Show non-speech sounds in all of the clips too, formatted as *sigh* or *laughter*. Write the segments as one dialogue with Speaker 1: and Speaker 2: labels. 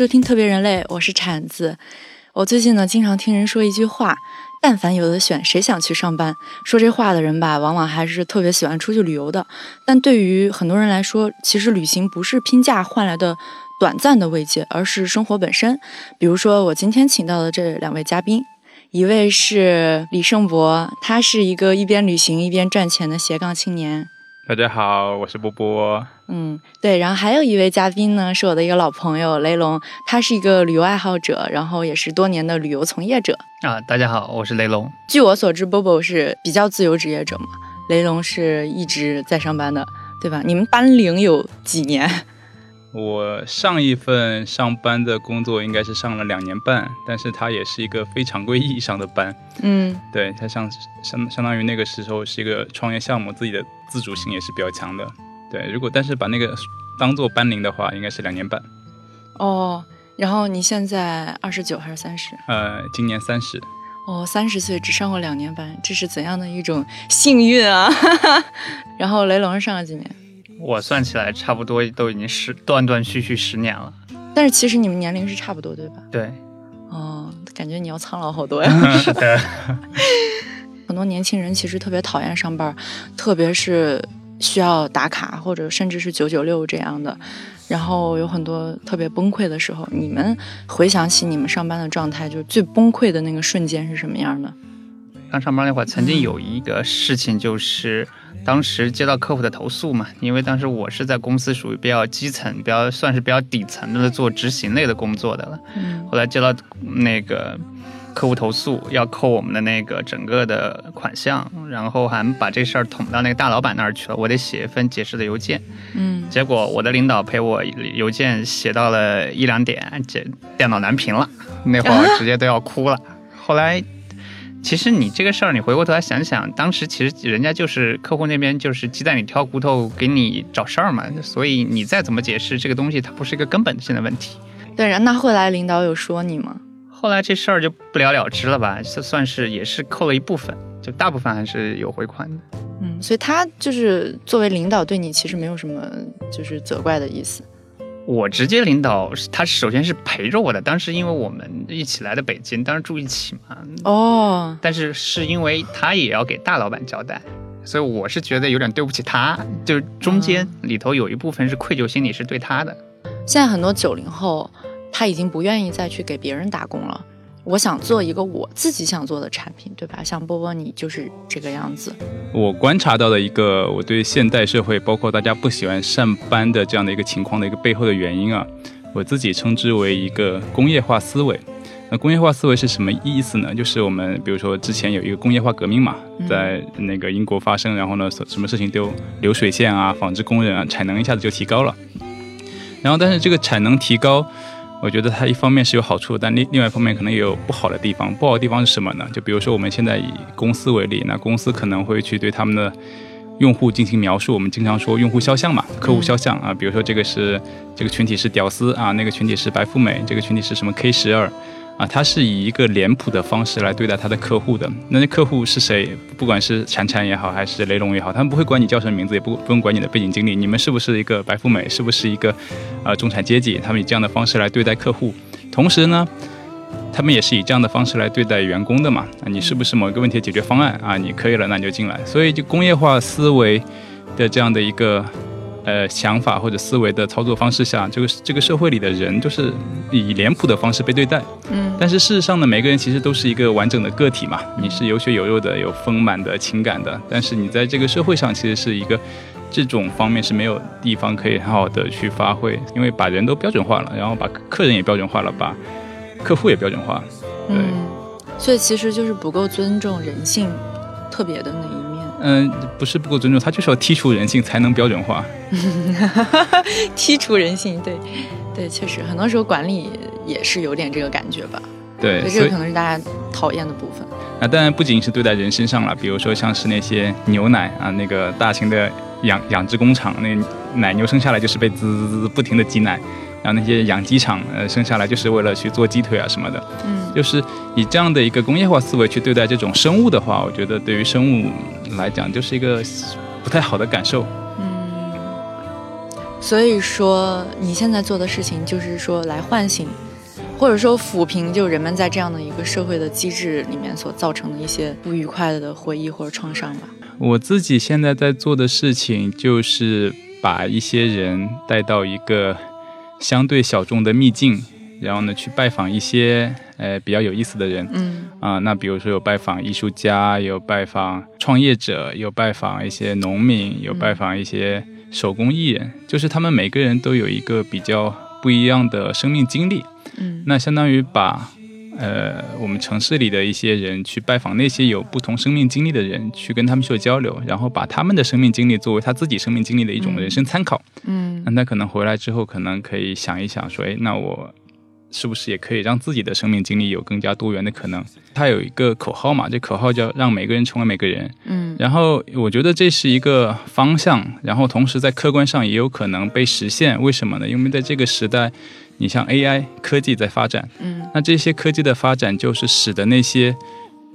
Speaker 1: 收听特别人类，我是铲子。我最近呢，经常听人说一句话：“但凡有的选，谁想去上班？”说这话的人吧，往往还是特别喜欢出去旅游的。但对于很多人来说，其实旅行不是拼假换来的短暂的慰藉，而是生活本身。比如说，我今天请到的这两位嘉宾，一位是李胜博，他是一个一边旅行一边赚钱的斜杠青年。
Speaker 2: 大家好，我是波波。
Speaker 1: 嗯，对，然后还有一位嘉宾呢，是我的一个老朋友雷龙，他是一个旅游爱好者，然后也是多年的旅游从业者。
Speaker 3: 啊，大家好，我是雷龙。
Speaker 1: 据我所知，波波是比较自由职业者嘛，雷龙是一直在上班的，对吧？你们班龄有几年？
Speaker 2: 我上一份上班的工作应该是上了两年半，但是它也是一个非常规意义上的班。
Speaker 1: 嗯，
Speaker 2: 对，它相相相当于那个时候是一个创业项目，自己的自主性也是比较强的。对，如果但是把那个当做班龄的话，应该是两年半。
Speaker 1: 哦，然后你现在二十九还是三十？
Speaker 2: 呃，今年三十。
Speaker 1: 哦，三十岁只上过两年班，这是怎样的一种幸运啊！*laughs* 然后雷龙上了几年？
Speaker 3: 我算起来差不多都已经十断断续续十年了，
Speaker 1: 但是其实你们年龄是差不多，对吧？
Speaker 3: 对。
Speaker 1: 哦，感觉你要苍老好多呀。
Speaker 3: 是的。*laughs* *laughs*
Speaker 1: 很多年轻人其实特别讨厌上班，特别是需要打卡或者甚至是九九六这样的，然后有很多特别崩溃的时候。你们回想起你们上班的状态，就最崩溃的那个瞬间是什么样的？
Speaker 3: 刚上班那会儿，曾经有一个事情就是。当时接到客户的投诉嘛，因为当时我是在公司属于比较基层、比较算是比较底层的做执行类的工作的了。
Speaker 1: 嗯。
Speaker 3: 后来接到那个客户投诉，要扣我们的那个整个的款项，然后还把这事儿捅到那个大老板那儿去了。我得写一份解释的邮件。
Speaker 1: 嗯。
Speaker 3: 结果我的领导陪我邮件写到了一两点，这电脑难屏了，那会儿直接都要哭了。*laughs* 后来。其实你这个事儿，你回过头来想想，当时其实人家就是客户那边就是鸡蛋里挑骨头给你找事儿嘛，所以你再怎么解释这个东西，它不是一个根本性的问题。
Speaker 1: 对，那后来领导有说你吗？
Speaker 3: 后来这事儿就不了了之了吧，就算是也是扣了一部分，就大部分还是有回款的。
Speaker 1: 嗯，所以他就是作为领导对你其实没有什么就是责怪的意思。
Speaker 3: 我直接领导他首先是陪着我的，当时因为我们一起来的北京，当时住一起嘛。
Speaker 1: 哦。
Speaker 3: 但是是因为他也要给大老板交代，所以我是觉得有点对不起他，就中间里头有一部分是愧疚心理是对他的。
Speaker 1: 现在很多九零后他已经不愿意再去给别人打工了。我想做一个我自己想做的产品，对吧？像波波你就是这个样子。
Speaker 2: 我观察到的一个，我对现代社会，包括大家不喜欢上班的这样的一个情况的一个背后的原因啊，我自己称之为一个工业化思维。那工业化思维是什么意思呢？就是我们比如说之前有一个工业化革命嘛，在那个英国发生，然后呢，什么事情都流水线啊，纺织工人啊，产能一下子就提高了。然后，但是这个产能提高。我觉得它一方面是有好处，但另另外一方面可能也有不好的地方。不好的地方是什么呢？就比如说我们现在以公司为例，那公司可能会去对他们的用户进行描述。我们经常说用户肖像嘛，客户肖像啊，比如说这个是这个群体是屌丝啊，那个群体是白富美，这个群体是什么 K 十二。啊，他是以一个脸谱的方式来对待他的客户的。那些客户是谁？不管是婵婵也好，还是雷龙也好，他们不会管你叫什么名字，也不不用管你的背景经历。你们是不是一个白富美？是不是一个呃中产阶级？他们以这样的方式来对待客户。同时呢，他们也是以这样的方式来对待员工的嘛。啊，你是不是某一个问题的解决方案啊？你可以了，那你就进来。所以就工业化思维的这样的一个。呃，想法或者思维的操作方式下，这个这个社会里的人就是以脸谱的方式被对待。
Speaker 1: 嗯，
Speaker 2: 但是事实上呢，每个人其实都是一个完整的个体嘛，你是有血有肉的，有丰满的情感的。但是你在这个社会上，其实是一个这种方面是没有地方可以好好的去发挥，因为把人都标准化了，然后把客人也标准化了，把客户也标准化。对，
Speaker 1: 所以其实就是不够尊重人性特别的那一。
Speaker 2: 嗯，不是不够尊重，他就是要剔除人性才能标准化。*laughs*
Speaker 1: 剔除人性，对，对，确实，很多时候管理也是有点这个感觉吧。
Speaker 2: 对，
Speaker 1: 这个可能是大家讨厌的部分。
Speaker 2: 啊当然不仅是对待人身上了，比如说像是那些牛奶啊，那个大型的养养殖工厂，那奶牛生下来就是被滋滋滋不停的挤奶。然后那些养鸡场，呃，生下来就是为了去做鸡腿啊什么的，
Speaker 1: 嗯，
Speaker 2: 就是以这样的一个工业化思维去对待这种生物的话，我觉得对于生物来讲就是一个不太好的感受。
Speaker 1: 嗯，所以说，你现在做的事情就是说来唤醒，或者说抚平，就人们在这样的一个社会的机制里面所造成的一些不愉快的回忆或者创伤吧。
Speaker 2: 我自己现在在做的事情就是把一些人带到一个相对小众的秘境，然后呢去拜访一些呃比较有意思的人。
Speaker 1: 嗯
Speaker 2: 啊，那比如说有拜访艺术家，有拜访创业者，有拜访一些农民，有拜访一些手工艺人，就是他们每个人都有一个比较不一样的生命经历。
Speaker 1: 嗯
Speaker 2: 那相当于把呃我们城市里的一些人去拜访那些有不同生命经历的人，去跟他们做交流，然后把他们的生命经历作为他自己生命经历的一种人生参考。
Speaker 1: 嗯
Speaker 2: 那他可能回来之后，可能可以想一想，说，哎，那我是不是也可以让自己的生命经历有更加多元的可能？他有一个口号嘛，这口号叫“让每个人成为每个人”。
Speaker 1: 嗯
Speaker 2: 然后我觉得这是一个方向，然后同时在客观上也有可能被实现。为什么呢？因为在这个时代，你像 AI 科技在发展，
Speaker 1: 嗯
Speaker 2: 那这些科技的发展就是使得那些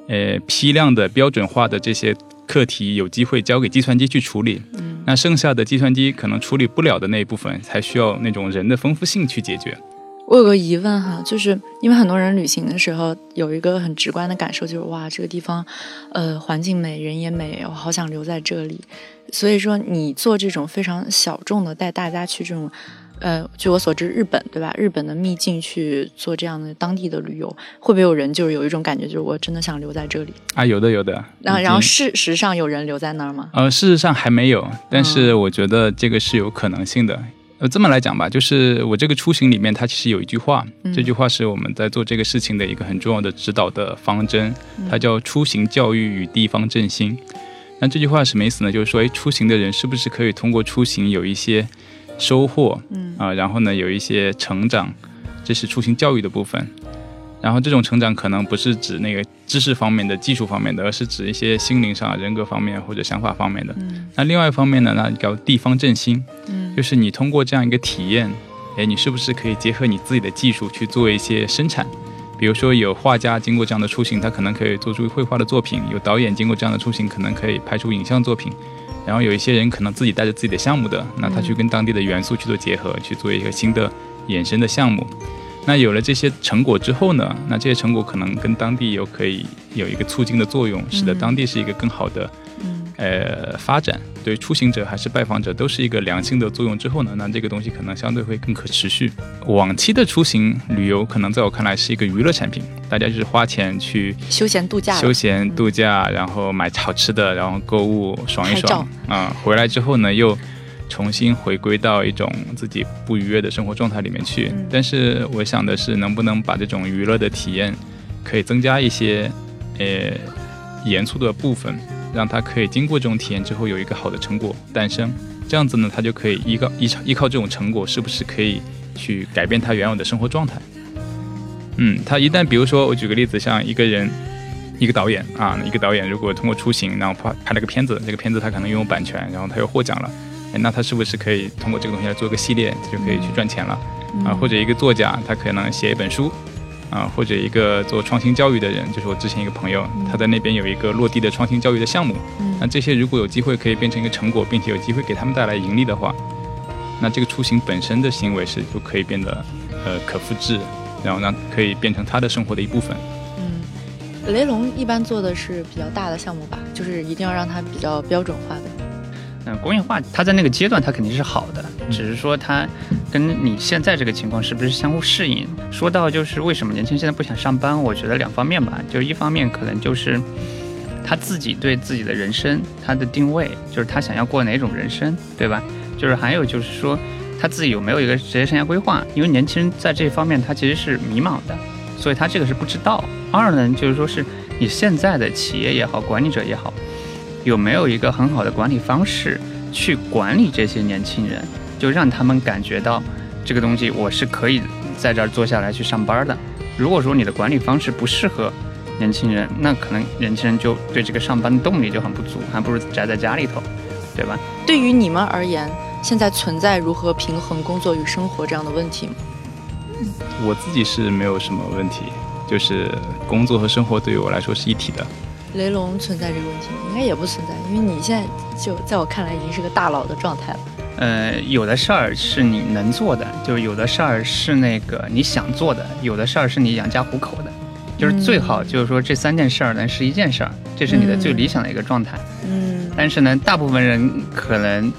Speaker 2: 呃批量的标准化的这些课题有机会交给计算机去处理。
Speaker 1: 嗯
Speaker 2: 那剩下的计算机可能处理不了的那一部分，才需要那种人的丰富性去解决。
Speaker 1: 我有个疑问哈，就是因为很多人旅行的时候有一个很直观的感受，就是哇，这个地方，呃，环境美，人也美，我好想留在这里。所以说，你做这种非常小众的，带大家去这种，呃，据我所知，日本对吧？日本的秘境去做这样的当地的旅游，会不会有人就是有一种感觉，就是我真的想留在这里？
Speaker 2: 啊，有的有的。
Speaker 1: 然后，然后事实上有人留在那儿吗？
Speaker 2: 呃，事实上还没有，但是我觉得这个是有可能性的。呃，这么来讲吧，就是我这个出行里面，它其实有一句话，
Speaker 1: 嗯
Speaker 2: 这句话是我们在做这个事情的一个很重要的指导的方针，它叫出行教育与地方振兴。那这句话什么意思呢？就是说，哎，出行的人是不是可以通过出行有一些收获
Speaker 1: 嗯
Speaker 2: 啊、然后呢有一些成长，这是出行教育的部分。然后这种成长可能不是指那个知识方面的、技术方面的，而是指一些心灵上、人格方面或者想法方面的。
Speaker 1: 嗯
Speaker 2: 那另外一方面呢，那叫地方振兴，
Speaker 1: 嗯
Speaker 2: 就是你通过这样一个体验，哎，你是不是可以结合你自己的技术去做一些生产？比如说有画家经过这样的出行，他可能可以做出绘画的作品；有导演经过这样的出行，可能可以拍出影像作品。然后有一些人可能自己带着自己的项目的，那他去跟当地的元素去做结合，去做一个新的衍生的项目。那有了这些成果之后呢，那这些成果可能跟当地有可以有一个促进的作用，使得
Speaker 1: 嗯
Speaker 2: 当地是一个更好的
Speaker 1: 嗯
Speaker 2: 呃发展，对出行者还是拜访者都是一个良性的作用。之后呢，那这个东西可能相对会更可持续。往期的出行旅游可能在我看来是一个娱乐产品，大家就是花钱去
Speaker 1: 休闲度假，
Speaker 2: 休闲度假，然后买好吃的，然后购物爽一爽啊、回来之后呢又。重新回归到一种自己不愉悦的生活状态里面去，
Speaker 1: 嗯。
Speaker 2: 但是我想的是，能不能把这种娱乐的体验，可以增加一些，呃，严肃的部分，让他可以经过这种体验之后有一个好的成果诞生。这样子呢，他就可以依靠依依靠这种成果，是不是可以去改变他原有的生活状态？嗯，他一旦比如说，我举个例子，像一个人，一个导演啊，一个导演如果通过出行，然后拍拍了个片子，这个片子他可能拥有版权，然后他又获奖了，哎，那他是不是可以通过这个东西来做个系列，他就可以去赚钱了？啊，或者一个作家，他可能写一本书，啊，或者一个做创新教育的人，就是我之前一个朋友，他在那边有一个落地的创新教育的项目，
Speaker 1: 嗯
Speaker 2: 那这些如果有机会可以变成一个成果，并且有机会给他们带来盈利的话，那这个出行本身的行为是就可以变得呃可复制，然后呢可以变成他的生活的一部分。
Speaker 1: 嗯，雷龙一般做的是比较大的项目吧，就是一定要让它比较标准化的。
Speaker 3: 嗯，工业化它在那个阶段它肯定是好的，只是说它跟你现在这个情况是不是相互适应。说到就是为什么年轻人现在不想上班，我觉得两方面吧，就是一方面可能就是他自己对自己的人生他的定位，就是他想要过哪种人生，对吧？就是还有就是说他自己有没有一个职业生涯规划，因为年轻人在这方面他其实是迷茫的，所以他这个是不知道。二呢，就是说是你现在的企业也好，管理者也好。有没有一个很好的管理方式去管理这些年轻人，就让他们感觉到这个东西我是可以在这儿坐下来去上班的。如果说你的管理方式不适合年轻人，那可能年轻人就对这个上班的动力就很不足，还不如宅在家里头，对吧？
Speaker 1: 对于你们而言，现在存在如何平衡工作与生活这样的问题吗？
Speaker 2: 我自己是没有什么问题，就是工作和生活对于我来说是一体的。
Speaker 1: 雷龙存在这个问题吗？应该也不存在，因为你现在就在我看来已经是个大佬的状态了。
Speaker 3: 呃，有的事儿是你能做的，就是有的事儿是那个你想做的，有的事儿是你养家糊口的，就是最好就是说这三件事儿呢是一件事儿，这是你的最理想的一个状态。
Speaker 1: 嗯
Speaker 3: 但是呢，大部分人可能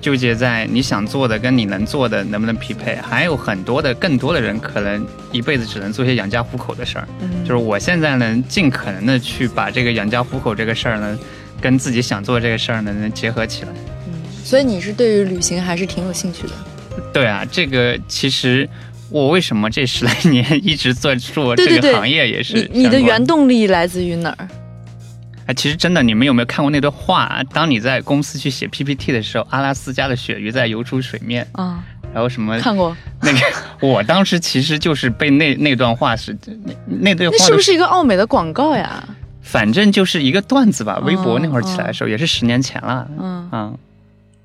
Speaker 3: 纠结在你想做的跟你能做的能不能匹配，还有很多的更多的人可能一辈子只能做些养家糊口的事儿。
Speaker 1: 嗯，
Speaker 3: 就是我现在呢，尽可能的去把这个养家糊口这个事儿呢，跟自己想做这个事儿呢能结合起来。
Speaker 1: 嗯，所以你是对于旅行还是挺有兴趣的。
Speaker 3: 对啊，这个其实我为什么这十来年一直在做
Speaker 1: 对对对
Speaker 3: 这个行业也是
Speaker 1: 你你的原动力来自于哪儿？
Speaker 3: 哎，其实真的，你们有没有看过那段话啊？当你在公司去写 PPT 的时候，阿拉斯加的鳕鱼在游出水面，
Speaker 1: 啊，
Speaker 3: 然后什么
Speaker 1: 看过，
Speaker 3: 那个，我当时其实就是被那那段话是那那段话
Speaker 1: 那是不是一个奥美的广告呀？
Speaker 3: 反正就是一个段子吧。微博那会儿起来
Speaker 1: 哦
Speaker 3: 的时候，也是十年前了。
Speaker 1: 嗯，
Speaker 3: 嗯，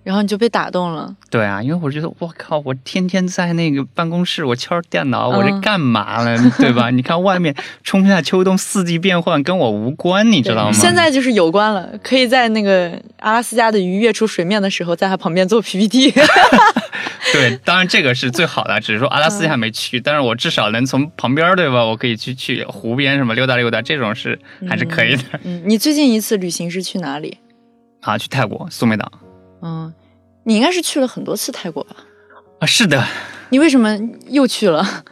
Speaker 1: 然后你就被打动了。
Speaker 3: 对啊，因为我觉得我靠，我天天在那个办公室，我敲着电脑，我这
Speaker 1: 嗯
Speaker 3: 干嘛了，对吧？*laughs* 你看外面春夏秋冬四季变换跟我无关，你知道吗？
Speaker 1: 现在就是有关了，可以在那个阿拉斯加的鱼跃出水面的时候，在它旁边做 PPT。*laughs*
Speaker 3: 对，当然这个是最好的，只是说阿拉斯加没去，但是我至少能从旁边，对吧？我可以去去湖边什么溜达溜达，这种是还是可以的。
Speaker 1: 嗯，你最近一次旅行是去哪里？
Speaker 3: 啊，去泰国苏梅岛
Speaker 1: 嗯，你应该是去了很多次泰国吧？
Speaker 3: 啊，是的，
Speaker 1: 你为什么又去了？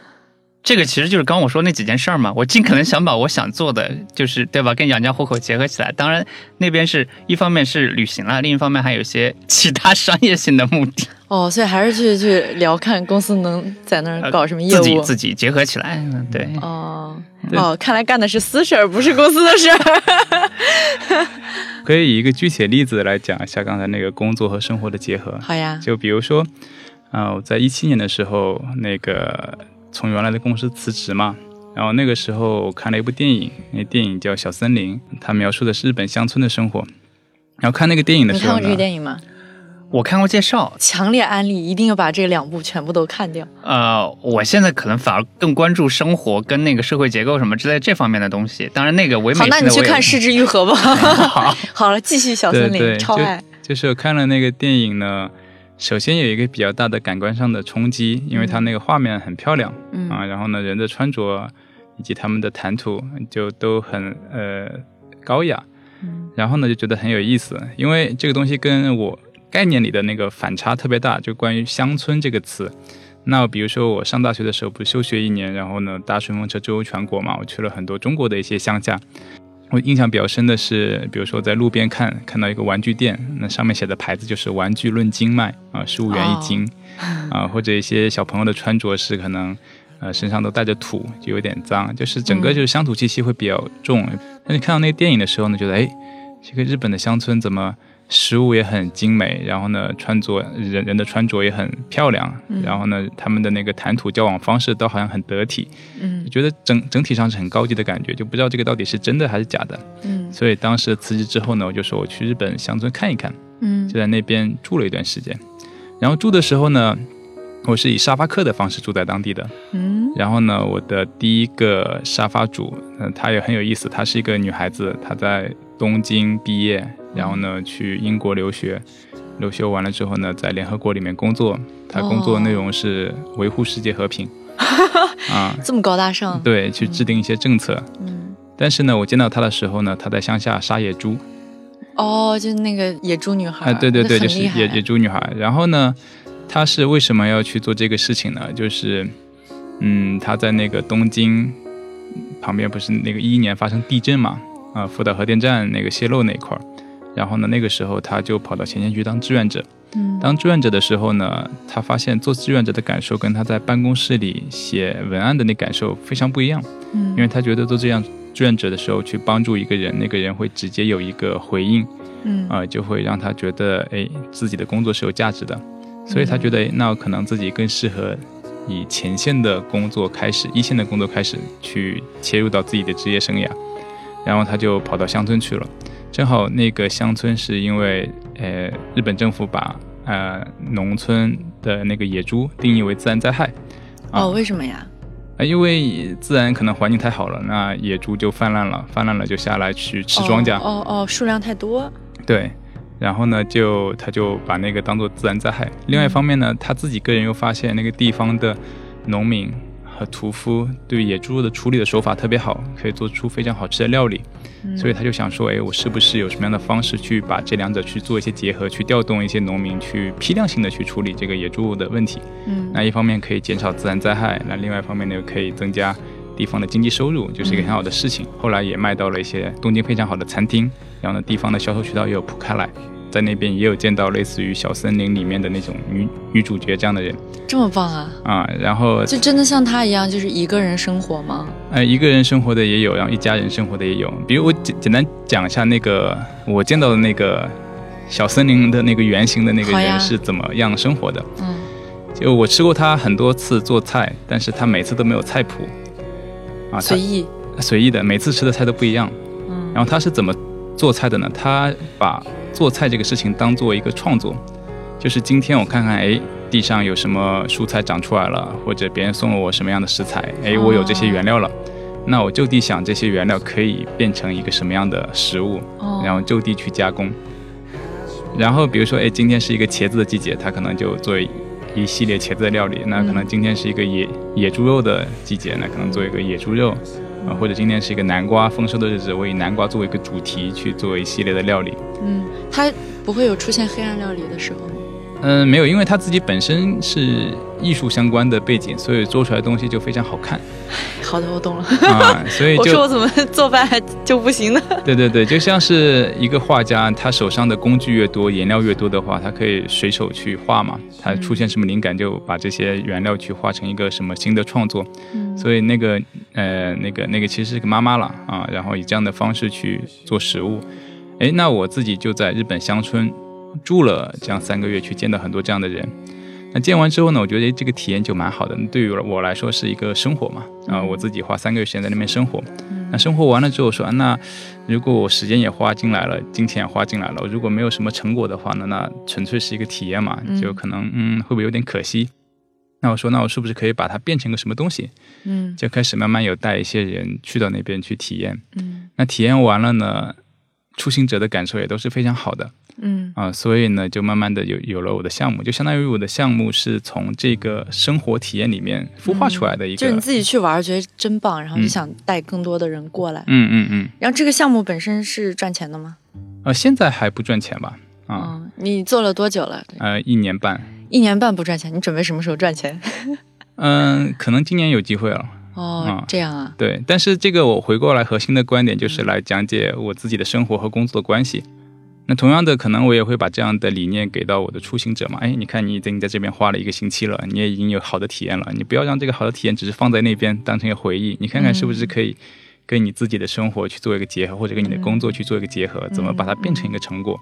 Speaker 3: 这个其实就是刚我说那几件事儿嘛，我尽可能想把我想做的，就是对吧，跟养家糊口结合起来。当然，那边是一方面是旅行啦，另一方面还有一些其他商业性的目的，
Speaker 1: 哦，所以还是去去聊看公司能在那儿搞什么业
Speaker 3: 呃自己。自己结合起来。嗯对，
Speaker 1: 哦
Speaker 2: 对
Speaker 1: 哦，看来干的是私事儿，不是公司的事儿。*laughs*
Speaker 2: 可以以一个具体的例子来讲一下刚才那个工作和生活的结合。
Speaker 1: 好呀，
Speaker 2: 就比如说，啊、我在一七年的时候，那个从原来的公司辞职嘛，然后那个时候我看了一部电影，那电影叫《小森林》，它描述的是日本乡村的生活。然后看那个电影的时候呢
Speaker 1: 你看过这个，电影吗？
Speaker 3: 我看过介绍，
Speaker 1: 强烈安利，一定要把这两部全部都看掉。
Speaker 3: 呃，我现在可能反而更关注生活跟那个社会结构什么之类这方面的东西。当然，那个唯美
Speaker 1: 好，那你去看《
Speaker 3: 是
Speaker 1: 失之愈合》吧。*laughs*
Speaker 3: 好，*laughs*
Speaker 1: 好了，继续小森林，
Speaker 2: 对对就
Speaker 1: 超爱。
Speaker 2: 就是我看了那个电影呢，首先有一个比较大的感官上的冲击，因为它那个画面很漂亮，
Speaker 1: 嗯
Speaker 2: 啊，然后呢，人的穿着以及他们的谈吐就都很呃高雅，
Speaker 1: 嗯
Speaker 2: 然后呢就觉得很有意思，因为这个东西跟我概念里的那个反差特别大，就关于乡村这个词。那比如说我上大学的时候不是休学一年，然后呢搭顺风车周游全国嘛，我去了很多中国的一些乡下。我印象比较深的是，比如说在路边看看到一个玩具店，那上面写的牌子就是“玩具论斤卖”啊，十五元一斤、啊，*laughs* 或者一些小朋友的穿着是可能呃身上都带着土，就有点脏，就是整个就是乡土气息会比较重。那你看到那个电影的时候呢，觉得哎，这个日本的乡村怎么食物也很精美，然后呢穿着人人的穿着也很漂亮，然后呢他们的那个谈吐交往方式都好像很得体，
Speaker 1: 嗯
Speaker 2: 觉得整整体上是很高级的感觉，就不知道这个到底是真的还是假的。
Speaker 1: 嗯
Speaker 2: 所以当时辞职之后呢，我就说我去日本乡村看一看，
Speaker 1: 嗯
Speaker 2: 就在那边住了一段时间。然后住的时候呢，我是以沙发客的方式住在当地的。
Speaker 1: 嗯
Speaker 2: 然后呢，我的第一个沙发主，嗯、她也很有意思，她是一个女孩子，她在东京毕业，然后呢去英国留学，留学完了之后呢，在联合国里面工作，他工作内容是维护世界和平，啊，*laughs*
Speaker 1: 这么高大上。
Speaker 2: 对，去制定一些政策。
Speaker 1: 嗯，
Speaker 2: 但是呢，我见到他的时候呢，他在乡下杀野猪，
Speaker 1: 哦，就是那个野猪女孩。
Speaker 2: 啊，对对对，就是野野猪女孩。然后呢，他是为什么要去做这个事情呢？就是，嗯，她在那个东京旁边不是那个一一年发生地震嘛，啊，福岛核电站那个泄漏那一块儿。然后呢，那个时候他就跑到前线去当志愿者。
Speaker 1: 嗯
Speaker 2: 当志愿者的时候呢，他发现做志愿者的感受跟他在办公室里写文案的那感受非常不一样。
Speaker 1: 嗯
Speaker 2: 因为他觉得做这样志愿者的时候去帮助一个人，那个人会直接有一个回应。
Speaker 1: 嗯
Speaker 2: 啊、就会让他觉得，哎，自己的工作是有价值的，所以他觉得，哎那可能自己更适合以前线的工作开始，一线的工作开始去切入到自己的职业生涯，然后他就跑到乡村去了。正好那个乡村是因为，呃，日本政府把呃农村的那个野猪定义为自然灾害，啊
Speaker 1: 哦，为什么呀？
Speaker 2: 啊，因为自然可能环境太好了，那野猪就泛滥了，泛滥了就下来去吃庄稼，
Speaker 1: 哦哦哦，数量太多。
Speaker 2: 对，然后呢，就他就把那个当做自然灾害。另外一方面呢，他自己个人又发现那个地方的农民和屠夫对野猪肉的处理的手法特别好，可以做出非常好吃的料理。所以他就想说，哎，我是不是有什么样的方式去把这两者去做一些结合，去调动一些农民去批量性的去处理这个野猪肉的问题？
Speaker 1: 嗯
Speaker 2: 那一方面可以减少自然灾害，那另外一方面呢，又可以增加地方的经济收入，就是一个很好的事情。后来也卖到了一些东京非常好的餐厅，然后呢，地方的销售渠道也有铺开来，在那边也有见到类似于小森林里面的那种女女主角这样的人
Speaker 1: 这么棒啊！
Speaker 2: 啊，然后
Speaker 1: 就真的像她一样，就是一个人生活吗？
Speaker 2: 呃一个人生活的也有，然后一家人生活的也有。比如我简简单讲一下那个我见到的那个小森林的那个原型的那个人是怎么样生活的。
Speaker 1: 嗯
Speaker 2: 就我吃过他很多次做菜，但是他每次都没有菜谱，啊，他
Speaker 1: 随意。
Speaker 2: 随意的，每次吃的菜都不一样。
Speaker 1: 嗯
Speaker 2: 然后他是怎么做菜的呢？他把做菜这个事情当做一个创作，就是今天我看看，哎，地上有什么蔬菜长出来了，或者别人送了我什么样的食材，哎，我有这些原料了，那我就地想这些原料可以变成一个什么样的食物，
Speaker 1: 哦，
Speaker 2: 然后就地去加工。然后比如说，哎，今天是一个茄子的季节，它可能就做一系列茄子的料理。那可能今天是一个野野猪肉的季节，那可能做一个野猪肉，啊，或者今天是一个南瓜丰收的日子，我以南瓜作为一个主题去做一系列的料理。
Speaker 1: 嗯，他不会有出现黑暗料理的时候吗？
Speaker 2: 嗯，没有，因为他自己本身是艺术相关的背景，所以做出来的东西就非常好看
Speaker 1: 好的，我懂了。
Speaker 2: 啊，所以 *laughs*
Speaker 1: 我说
Speaker 2: 就
Speaker 1: 我怎么做饭还就不行呢？*laughs*
Speaker 2: 对对对，就像是一个画家，他手上的工具越多，颜料越多的话，他可以随手去画嘛。他出现什么灵感，就把这些原料去画成一个什么新的创作。
Speaker 1: 嗯
Speaker 2: 所以那个呃，那个那个其实是个妈妈了啊，然后以这样的方式去做食物。诶，那我自己就在日本乡村住了这样三个月，去见到很多这样的人。那见完之后呢，我觉得这个体验就蛮好的。对于我来说是一个生活嘛，啊，我自己花三个月时间在那边生活。那生活完了之后说，啊那如果我时间也花进来了，金钱也花进来了，如果没有什么成果的话呢，那纯粹是一个体验嘛，就可能嗯，会不会有点可惜？那我说，那我是不是可以把它变成个什么东西？
Speaker 1: 嗯
Speaker 2: 就开始慢慢有带一些人去到那边去体验。
Speaker 1: 嗯
Speaker 2: 那体验完了呢，出行者的感受也都是非常好的
Speaker 1: 嗯
Speaker 2: 啊，所以呢，就慢慢的有有了我的项目，就相当于我的项目是从这个生活体验里面孵化出来的一个。
Speaker 1: 就是你自己去玩，觉得真棒，然后就
Speaker 2: 嗯
Speaker 1: 想带更多的人过来。
Speaker 2: 嗯嗯嗯，
Speaker 1: 然后这个项目本身是赚钱的吗？
Speaker 2: 呃，现在还不赚钱吧？啊，
Speaker 1: 嗯，你做了多久了？
Speaker 2: 呃，一年半，
Speaker 1: 一年半不赚钱，你准备什么时候赚钱？*laughs*
Speaker 2: 嗯、可能今年有机会了。
Speaker 1: 哦
Speaker 2: 嗯，
Speaker 1: 这样啊，
Speaker 2: 对，但是这个我回过来核心的观点就是来讲解我自己的生活和工作的关系。那同样的，可能我也会把这样的理念给到我的出行者嘛。哎，你看你已经在这边花了一个星期了，你也已经有好的体验了，你不要让这个好的体验只是放在那边当成一个回忆，你看看是不是可以跟你自己的生活去做一个结合，或者跟你的工作去做一个结合，怎么把它变成一个成果。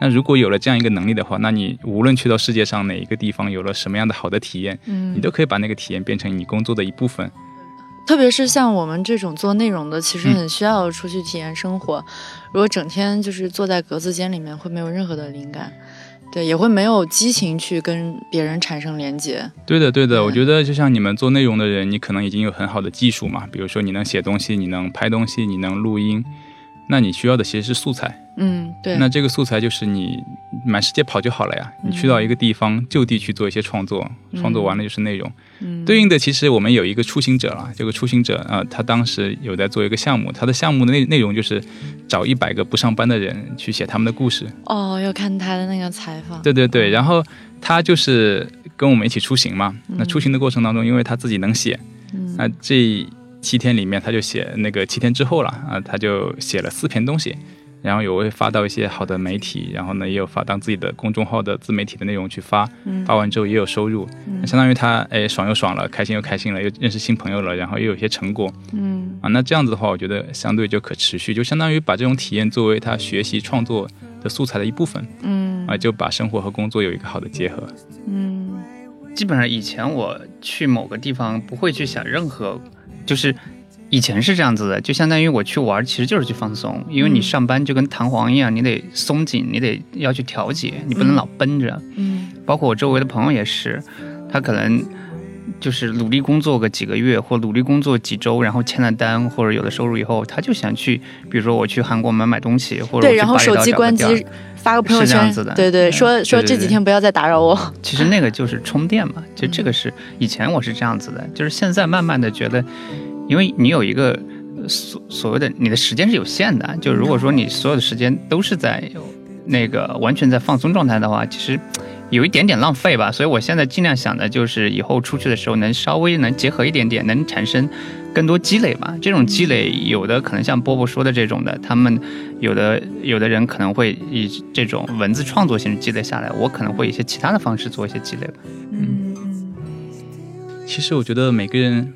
Speaker 2: 那如果有了这样一个能力的话，那你无论去到世界上哪一个地方，有了什么样的好的体验，
Speaker 1: 嗯
Speaker 2: 你都可以把那个体验变成你工作的一部分。
Speaker 1: 特别是像我们这种做内容的，其实
Speaker 2: 嗯
Speaker 1: 很需要出去体验生活。如果整天就是坐在格子间里面，会没有任何的灵感，对，也会没有激情去跟别人产生连接。
Speaker 2: 对的，对的，
Speaker 1: 对
Speaker 2: 我觉得就像你们做内容的人，你可能已经有很好的技术嘛，比如说你能写东西，你能拍东西，你能录音，那你需要的其实是素材。
Speaker 1: 嗯，对，
Speaker 2: 那这个素材就是你满世界跑就好了呀，你去到一个地方就地去做一些创作，创作完了就是内容。
Speaker 1: 嗯
Speaker 2: 对应的，其实我们有一个出行者了，这个出行者啊、呃他当时有在做一个项目，他的项目的内内容就是找一百个不上班的人去写他们的故事。
Speaker 1: 哦，要看他的那个采访。
Speaker 2: 对对对，然后他就是跟我们一起出行嘛。那出行的过程当中，因为他自己能写，
Speaker 1: 嗯
Speaker 2: 那这七天里面他就写那个七天之后了啊，他就写了四篇东西，然后有会发到一些好的媒体，然后呢也有发当自己的公众号的自媒体的内容去发，
Speaker 1: 嗯。
Speaker 2: 发完之后也有收入，那相当于他哎爽又爽了，开心又开心了，又认识新朋友了，然后又有一些成果。
Speaker 1: 嗯。
Speaker 2: 啊，那这样子的话，我觉得相对就可持续，就相当于把这种体验作为他学习创作的素材的一部分
Speaker 1: 嗯。
Speaker 2: 啊，就把生活和工作有一个好的结合。
Speaker 1: 嗯。
Speaker 3: 基本上以前我去某个地方不会去想任何，就是以前是这样子的，就相当于我去玩，其实就是去放松，因为你
Speaker 1: 嗯
Speaker 3: 上班就跟弹簧一样，你得松紧，你得要去调节，你不能
Speaker 1: 嗯
Speaker 3: 老绷着。
Speaker 1: 嗯
Speaker 3: 包括我周围的朋友也是，他可能就是努力工作个几个月，或努力工作几周，然后签了单或者有了收入以后，他就想去，比如说我去韩国买买东西，或者
Speaker 1: 对，然后手机关机发个朋友圈
Speaker 3: 是这样子的，
Speaker 1: 对对，
Speaker 3: 嗯
Speaker 1: 说说这几天不要再打扰我。
Speaker 3: 其实那个就是充电嘛，就这个是以前我是这样子的，就是现在慢慢的觉得，因为你有一个呃所所谓的你的时间是有限的，就如果说你所有的时间都是在那个完全在放松状态的话，其实有一点点浪费吧。所以我现在尽量想的就是以后出去的时候能稍微能结合一点点，能产生更多积累吧。这种积累有的可能像波波说的这种的，他们有的有的人可能会以这种文字创作形式积累下来，我可能会以一些其他的方式做一些积累吧。
Speaker 1: 嗯
Speaker 2: 其实我觉得每个人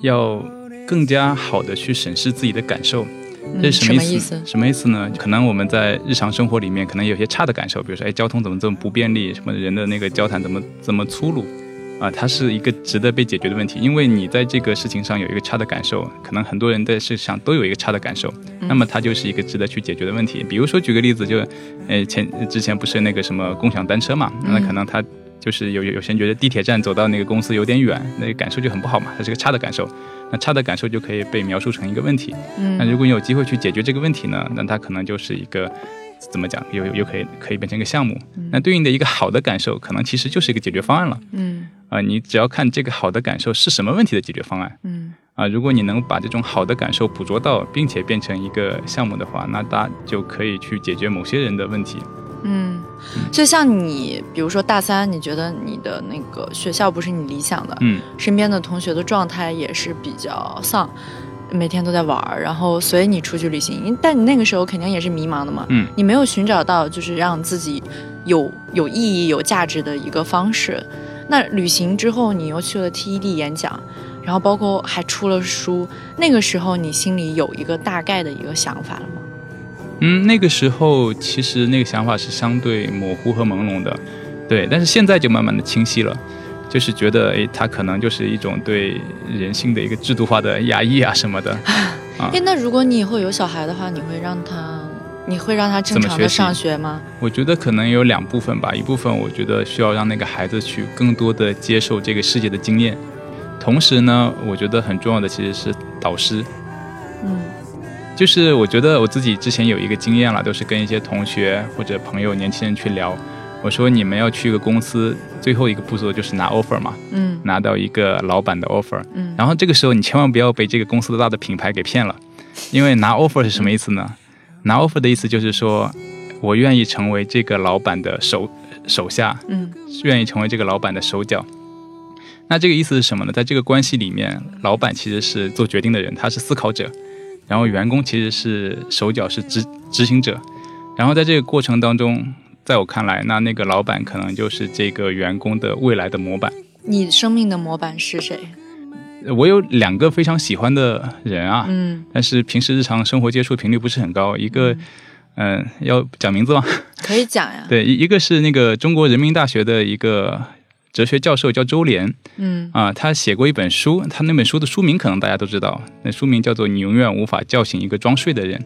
Speaker 2: 要更加好的去审视自己的感受，这什么意
Speaker 1: 意思？
Speaker 2: 什么意思呢？可能我们在日常生活里面可能有些差的感受，比如说，哎，交通怎么这么不便利？什么人的那个交谈怎么这么粗鲁？啊，它是一个值得被解决的问题，因为你在这个事情上有一个差的感受，可能很多人在事上都有一个差的感受，
Speaker 1: 嗯
Speaker 2: 那么它就是一个值得去解决的问题。比如说举个例子，就，呃，前之前不是那个什么共享单车嘛，那
Speaker 1: 嗯
Speaker 2: 可能他就是有有有些人觉得地铁站走到那个公司有点远，那个感受就很不好嘛，它是个差的感受。那差的感受就可以被描述成一个问题。那
Speaker 1: 嗯
Speaker 2: 如果你有机会去解决这个问题呢，那它可能就是一个怎么讲，又又可以可以变成一个项目。那对应的一个好的感受，可能其实就是一个解决方案了。
Speaker 1: 嗯
Speaker 2: 啊、你只要看这个好的感受是什么问题的解决方案
Speaker 1: 嗯
Speaker 2: 啊、如果你能把这种好的感受捕捉到，并且变成一个项目的话，那它就可以去解决某些人的问题。
Speaker 1: 嗯，就像你，比如说大三，你觉得你的那个学校不是你理想的，
Speaker 2: 嗯
Speaker 1: 身边的同学的状态也是比较丧，每天都在玩儿，然后所以你出去旅行，但你那个时候肯定也是迷茫的嘛，
Speaker 2: 嗯
Speaker 1: 你没有寻找到就是让自己有有意义、有价值的一个方式。那旅行之后，你又去了 TED 演讲，然后包括还出了书，那个时候你心里有一个大概的一个想法了吗？
Speaker 2: 嗯，那个时候其实那个想法是相对模糊和朦胧的，对，但是现在就慢慢的清晰了。就是觉得，诶，它可能就是一种对人性的一个制度化的压抑啊什么的。*laughs* 啊
Speaker 1: 哎，那如果你以后有小孩的话，你会让他，你会让他正常的上学吗？
Speaker 2: 我觉得可能有两部分吧，一部分我觉得需要让那个孩子去更多的接受这个世界的经验，同时呢，我觉得很重要的其实是导师，
Speaker 1: 嗯
Speaker 2: 就是我觉得我自己之前有一个经验了，都是跟一些同学或者朋友、年轻人去聊，我说你们要去一个公司，最后一个步骤就是拿 offer 嘛，
Speaker 1: 嗯。
Speaker 2: 拿到一个老板的 offer，
Speaker 1: 嗯，
Speaker 2: 然后这个时候你千万不要被这个公司的大的品牌给骗了，因为拿 offer 是什么意思呢？拿 offer 的意思就是说，我愿意成为这个老板的手手下，
Speaker 1: 嗯。
Speaker 2: 愿意成为这个老板的手脚。那这个意思是什么呢？在这个关系里面，老板其实是做决定的人，他是思考者，然后员工其实是手脚是执执行者。然后在这个过程当中，在我看来，那那个老板可能就是这个员工的未来的模板。
Speaker 1: 你生命的模板是谁？
Speaker 2: 我有两个非常喜欢的人啊，
Speaker 1: 嗯，
Speaker 2: 但是平时日常生活接触频率不是很高。一个，嗯、要讲名字吗？*laughs*
Speaker 1: 可以讲呀。
Speaker 2: 对，一一个是那个中国人民大学的一个哲学教授，叫周濂
Speaker 1: 嗯
Speaker 2: 啊，他写过一本书，他那本书的书名可能大家都知道，那书名叫做《你永远无法叫醒一个装睡的人》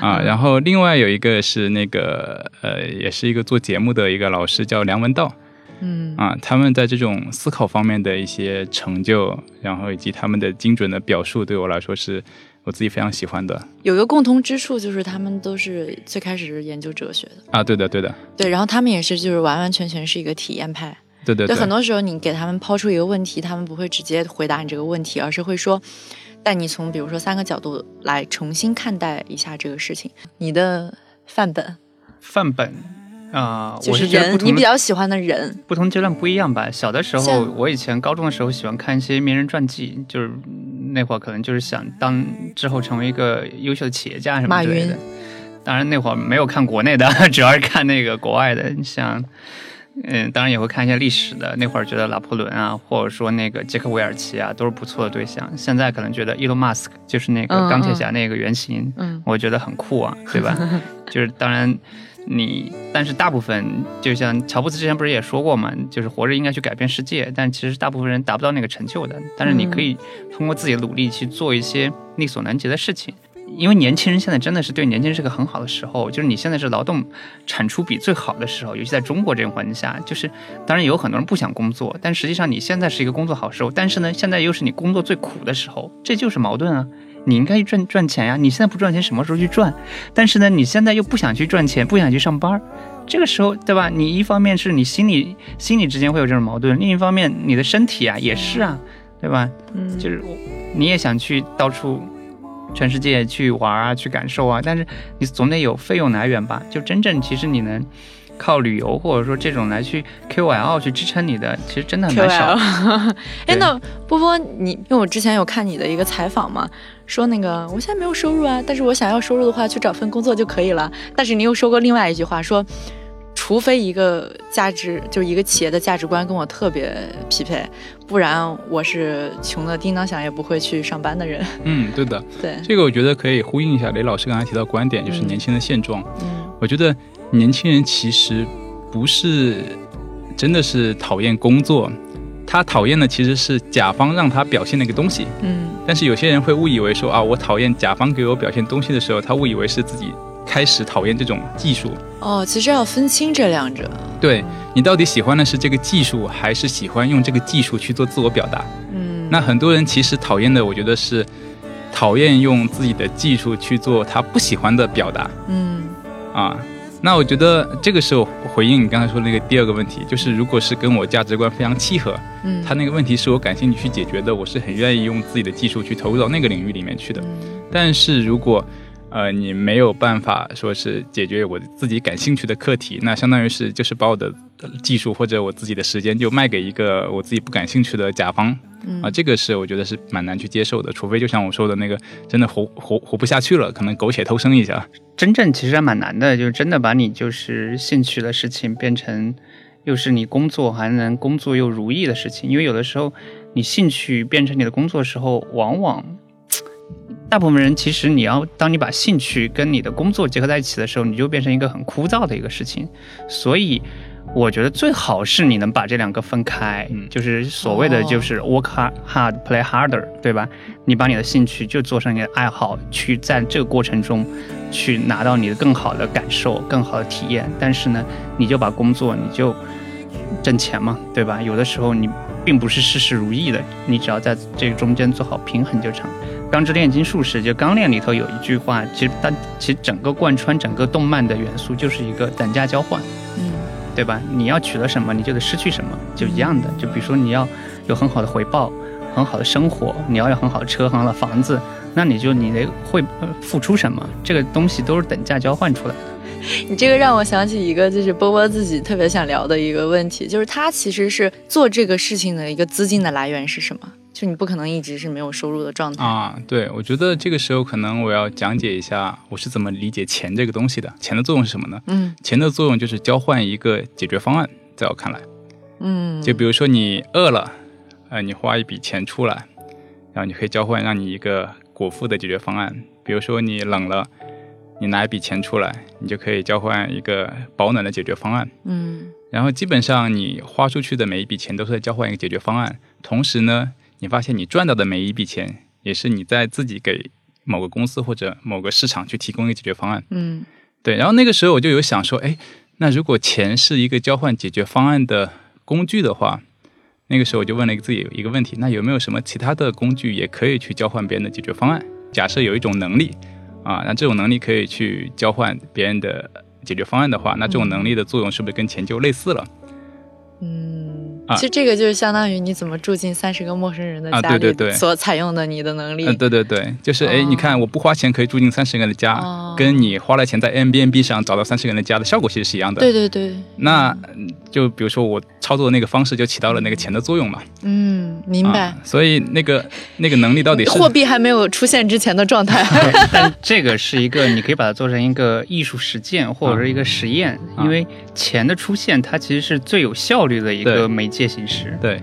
Speaker 2: *laughs* 啊。然后另外有一个是那个呃，也是一个做节目的一个老师，叫梁文道。
Speaker 1: 嗯
Speaker 2: 啊，他们在这种思考方面的一些成就，然后以及他们的精准的表述，对我来说是我自己非常喜欢的
Speaker 1: 有一个共同之处就是他们都是最开始是研究哲学的，
Speaker 2: 啊。对的，对的，
Speaker 1: 对，然后他们也是就是完完全全是一个体验派。
Speaker 2: 对对
Speaker 1: 对，很多时候你给他们抛出一个问题，他们不会直接回答你这个问题，而是会说，带你从比如说三个角度来重新看待一下这个事情。你的范本
Speaker 3: 范本啊、
Speaker 1: 就是人，
Speaker 3: 同
Speaker 1: 你比较喜欢的人。
Speaker 3: 不同阶段不一样吧。小的时候，我以前高中的时候喜欢看一些名人传记，就是那会儿可能就是想当之后成为一个优秀的企业家什么
Speaker 1: 马云
Speaker 3: 之类的。当然那会儿没有看国内的，*laughs* 主要是看那个国外的，像。嗯，当然也会看一些历史的。那会儿觉得拿破仑啊，或者说那个杰克韦尔奇啊，都是不错的对象。现在可能觉得 Elon Musk 就是那个
Speaker 1: 嗯
Speaker 3: 钢铁侠那个原型，
Speaker 1: 嗯
Speaker 3: 我觉得很酷啊，对吧？*laughs* 就是当然你，但是大部分就像乔布斯之前不是也说过嘛，就是活着应该去改变世界，但其实大部分人达不到那个成就的。但是你可以通过自己的努力去做一些力所能及的事情。因为年轻人现在真的是对年轻人是个很好的时候，就是你现在是劳动产出比最好的时候，尤其在中国这种环境下，就是当然有很多人不想工作，但实际上你现在是一个工作好时候，但是呢，现在又是你工作最苦的时候，这就是矛盾啊。你应该去赚赚钱呀，你现在不赚钱，什么时候去赚？但是呢，你现在又不想去赚钱，不想去上班，这个时候，对吧？你一方面是你心里心里之间会有这种矛盾，另一方面你的身体啊也是啊，对吧？
Speaker 1: 嗯，
Speaker 3: 就是你也想去到处全世界去玩啊，去感受啊，但是你总得有费用来源吧？就真正其实你能靠旅游或者说这种来去 KOL 去支撑你的，其实真的蛮少。*laughs*
Speaker 1: 哎，那波波，你因为我之前有看你的一个采访嘛，说那个我现在没有收入啊，但是我想要收入的话，去找份工作就可以了。但是你又说过另外一句话，说除非一个价值就是一个企业的价值观跟我特别匹配，不然我是穷的叮当响也不会去上班的人。
Speaker 2: 嗯，对的，*laughs*
Speaker 1: 对，
Speaker 2: 这个我觉得可以呼应一下雷老师刚才提到观点，就是
Speaker 1: 嗯
Speaker 2: 年轻人的现状。
Speaker 1: 嗯
Speaker 2: 我觉得年轻人其实不是真的是讨厌工作，他讨厌的其实是甲方让他表现那个东西。
Speaker 1: 嗯
Speaker 2: 但是有些人会误以为说啊，我讨厌甲方给我表现东西的时候，他误以为是自己开始讨厌这种技术。
Speaker 1: 哦，其实要分清这两者。
Speaker 2: 对你到底喜欢的是这个技术，还是喜欢用这个技术去做自我表达？
Speaker 1: 嗯，
Speaker 2: 那很多人其实讨厌的，我觉得是讨厌用自己的技术去做他不喜欢的表达
Speaker 1: 嗯
Speaker 2: 啊。那我觉得这个时候回应你刚才说的那个第二个问题，就是如果是跟我价值观非常契合，
Speaker 1: 嗯，
Speaker 2: 他那个问题是我感兴趣去解决的，我是很愿意用自己的技术去投入到那个领域里面去的。
Speaker 1: 嗯
Speaker 2: 但是如果呃你没有办法说是解决我自己感兴趣的课题，那相当于是就是把我的技术或者我自己的时间就卖给一个我自己不感兴趣的甲方。
Speaker 1: 嗯。
Speaker 2: 啊，这个是我觉得是蛮难去接受的，除非就像我说的那个真的活活活不下去了，可能苟且偷生一下。
Speaker 3: 真正其实还蛮难的，就是真的把你就是兴趣的事情变成又是你工作还能工作又如意的事情，因为有的时候你兴趣变成你的工作的时候，往往大部分人其实你要当你把兴趣跟你的工作结合在一起的时候，你就变成一个很枯燥的一个事情，所以。我觉得最好是你能把这两个分开，
Speaker 2: 嗯
Speaker 3: 就是所谓的就是 work hard hard play harder，对吧？你把你的兴趣就做成你的爱好，去在这个过程中去拿到你的更好的感受、更好的体验。但是呢，你就把工作你就挣钱嘛，对吧？有的时候你并不是事事如意的，你只要在这个中间做好平衡就成。《钢之炼金术士》就《钢炼》里头有一句话，其实它其实整个贯穿整个动漫的元素就是一个等价交换。
Speaker 1: 嗯
Speaker 3: 对吧？你要取得什么，你就得失去什么，就一样的。就比如说你要有很好的回报，很好的生活，你要有很好的车、很好的房子，那你就你得会呃付出什么，这个东西都是等价交换出来的。*laughs*
Speaker 1: 你这个让我想起一个，就是波波自己特别想聊的一个问题，就是他其实是做这个事情的一个资金的来源是什么？就你不可能一直是没有收入的状态。
Speaker 2: 啊，对，我觉得这个时候可能我要讲解一下我是怎么理解钱这个东西的。钱的作用是什么呢？
Speaker 1: 嗯
Speaker 2: 钱的作用就是交换一个解决方案，在我看来，
Speaker 1: 嗯，
Speaker 2: 就比如说你饿了，呃，你花一笔钱出来，然后你可以交换让你一个果腹的解决方案。比如说你冷了，你拿一笔钱出来，你就可以交换一个保暖的解决方案。
Speaker 1: 嗯
Speaker 2: 然后基本上你花出去的每一笔钱都是在交换一个解决方案，同时呢，你发现你赚到的每一笔钱也是你在自己给某个公司或者某个市场去提供一个解决方案。
Speaker 1: 嗯
Speaker 2: 对，然后那个时候我就有想说，哎，那如果钱是一个交换解决方案的工具的话，那个时候我就问了一个自己一个问题：那有没有什么其他的工具也可以去交换别人的解决方案？假设有一种能力啊，那这种能力可以去交换别人的解决方案的话，那这种能力的作用是不是跟钱就类似了？
Speaker 1: 嗯，
Speaker 2: 啊
Speaker 1: 其实这个就是相当于你怎么住进三十个陌生人的
Speaker 2: 啊
Speaker 1: 家里
Speaker 2: 对对对
Speaker 1: 所采用的你的能力。
Speaker 2: 嗯，对对对，就是哎，
Speaker 1: 哦
Speaker 2: 你看我不花钱可以住进三十个人的家，
Speaker 1: 哦
Speaker 2: 跟你花了钱在 a b n b 上找到三十个人的家的效果其实是一样的。
Speaker 1: 对对对，
Speaker 2: 那嗯就比如说我操作的那个方式就起到了那个钱的作用嘛。
Speaker 1: 嗯，明白。
Speaker 2: 啊。所以那个 *laughs* 那个能力到底是
Speaker 1: 货币还没有出现之前的状态。*laughs*
Speaker 3: 但这个是一个，你可以把它做成一个艺术实践或者是一个实验，
Speaker 2: 啊
Speaker 3: 因为钱的出现，它其实是最有效率的一个媒介借信时。
Speaker 2: 对，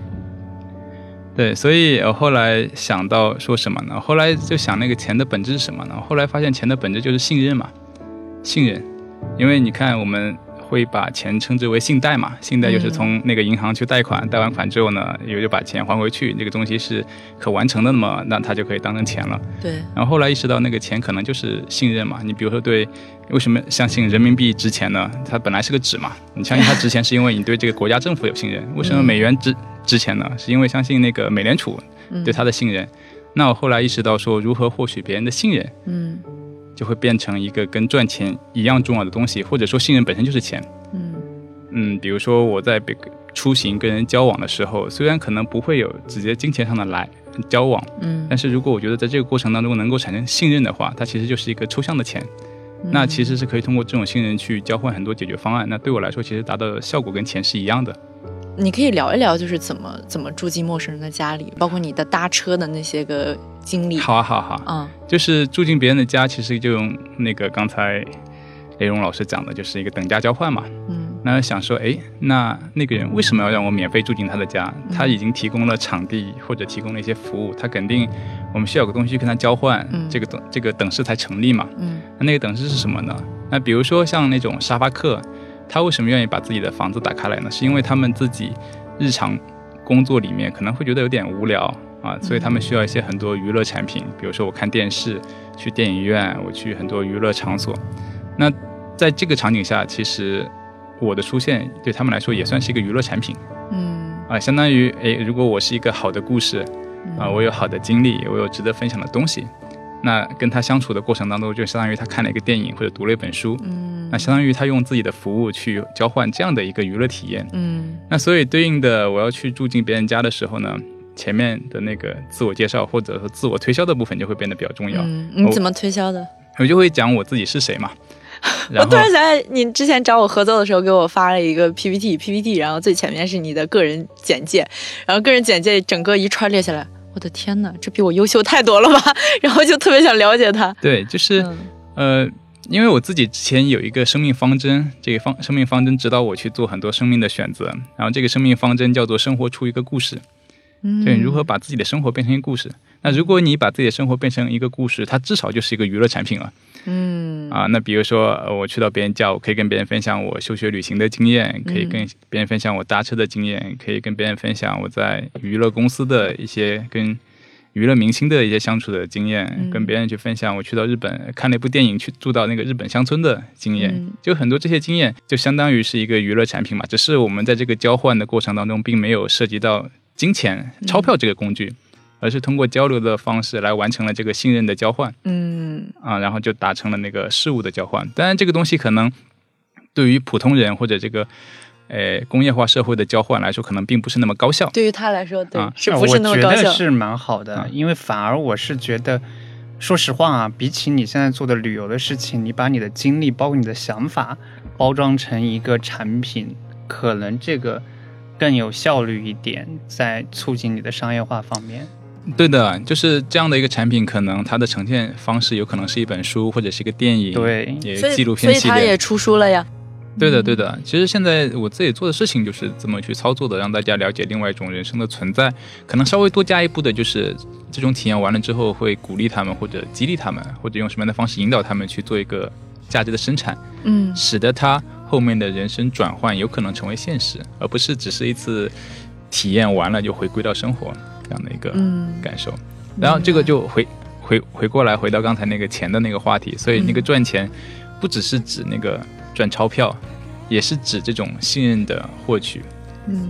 Speaker 2: 对，所以我后来想到说什么呢？后来就想那个钱的本质是什么呢？后来发现钱的本质就是信任嘛，信任。因为你看我们会把钱称之为信贷嘛，信贷就是从那个银行去贷款，贷完款之后呢，也就把钱还回去，这个东西是可完成的嘛，那它就可以当成钱了。
Speaker 1: 对，
Speaker 2: 然后后来意识到那个钱可能就是信任嘛，你比如说对，为什么相信人民币值钱呢？它本来是个纸嘛，你相信它值钱是因为你对这个国家政府有信任。*laughs* 为什么美元值值钱呢？是因为相信那个美联储对它的信任。那我后来意识到说，如何获取别人的信任，
Speaker 1: 嗯
Speaker 2: 就会变成一个跟赚钱一样重要的东西，或者说信任本身就是钱。
Speaker 1: 嗯
Speaker 2: 嗯，比如说我在别出行跟人交往的时候，虽然可能不会有直接金钱上的来交往，
Speaker 1: 嗯，
Speaker 2: 但是如果我觉得在这个过程当中能够产生信任的话，它其实就是一个抽象的钱。那其实是可以通过这种信任去交换很多解决方案。那对我来说，其实达到的效果跟钱是一样的。
Speaker 1: 你可以聊一聊，就是怎么怎么住进陌生人的家里，包括你的搭车的那些个经历。
Speaker 2: 好啊，好啊，好啊，
Speaker 1: 嗯
Speaker 2: 就是住进别人的家，其实就用那个刚才雷荣老师讲的，就是一个等价交换嘛。
Speaker 1: 嗯
Speaker 2: 那想说，哎，那那个人为什么要让我免费住进他的家？他已经提供了场地或者提供了一些服务，他肯定我们需要有个东西跟他交换，
Speaker 1: 嗯
Speaker 2: 这个等这个等式才成立嘛。
Speaker 1: 嗯
Speaker 2: 那那个等式是什么呢？那比如说像那种沙发客，他为什么愿意把自己的房子打开来呢？是因为他们自己日常工作里面可能会觉得有点无聊啊，所以他们需要一些很多娱乐产品，比如说我看电视、去电影院，我去很多娱乐场所。那在这个场景下，其实我的出现对他们来说也算是一个娱乐产品
Speaker 1: 嗯
Speaker 2: 啊，相当于诶，如果我是一个好的故事啊，我有好的经历，我有值得分享的东西。那跟他相处的过程当中，就相当于他看了一个电影或者读了一本书，
Speaker 1: 嗯
Speaker 2: 那相当于他用自己的服务去交换这样的一个娱乐体验。
Speaker 1: 嗯
Speaker 2: 那所以对应的，我要去住进别人家的时候呢，前面的那个自我介绍或者说自我推销的部分就会变得比较重要。
Speaker 1: 嗯，你怎么推销的？
Speaker 2: 我就会讲我自己是谁嘛。*laughs*
Speaker 1: 我突然想起来，你之前找我合作的时候，给我发了一个 PPT，PPT，然后最前面是你的个人简介，然后个人简介整个一串列下来，我的天呐，这比我优秀太多了吧？*laughs* 然后就特别想了解他。
Speaker 2: 对，就是、
Speaker 1: 嗯
Speaker 2: 呃，因为我自己之前有一个生命方针，这个方生命方针指导我去做很多生命的选择。然后这个生命方针叫做生活出一个故事，
Speaker 1: 嗯
Speaker 2: 对，如何把自己的生活变成一个故事。那如果你把自己的生活变成一个故事，它至少就是一个娱乐产品了
Speaker 1: 嗯
Speaker 2: 啊。那比如说，呃我去到别人家，我可以跟别人分享我休学旅行的经验，可以跟别人分享我搭车的经验，可以跟别人分享我在娱乐公司的一些跟娱乐明星的一些相处的经验，
Speaker 1: 嗯
Speaker 2: 跟别人去分享我去到日本看了一部电影，去住到那个日本乡村的经验，
Speaker 1: 嗯
Speaker 2: 就很多这些经验就相当于是一个娱乐产品嘛。只是我们在这个交换的过程当中，并没有涉及到金钱、钞票这个工具，而是通过交流的方式来完成了这个信任的交换
Speaker 1: 嗯
Speaker 2: 啊，然后就达成了那个事物的交换。当然，这个东西可能对于普通人或者这个。呃，工业化社会的交换来说，可能并不是那么高效。
Speaker 1: 对于他来说，对，
Speaker 2: 啊
Speaker 1: 是不是那么高效？
Speaker 3: 觉得是蛮好的，
Speaker 2: 啊
Speaker 3: 因为反而我是觉得，说实话啊，比起你现在做的旅游的事情，你把你的经历，包括你的想法，包装成一个产品，可能这个更有效率一点，在促进你的商业化方面。
Speaker 2: 对的，就是这样的一个产品，可能它的呈现方式有可能是一本书，或者是一个电影，
Speaker 3: 对
Speaker 2: 也纪录片系列
Speaker 1: 所以他也。出书了呀。
Speaker 2: 对的，对的。其实现在我自己做的事情就是这么去操作的，让大家了解另外一种人生的存在。可能稍微多加一步的就是，这种体验完了之后，会鼓励他们，或者激励他们，或者用什么样的方式引导他们去做一个价值的生产，
Speaker 1: 嗯
Speaker 2: 使得他后面的人生转换有可能成为现实，而不是只是一次体验完了就回归到生活这样的一个
Speaker 1: 嗯
Speaker 2: 感受。然后这个就回回回过来，回到刚才那个钱的那个话题，所以那个赚钱不只是指那个赚钞票，也是指这种信任的获取。
Speaker 1: 嗯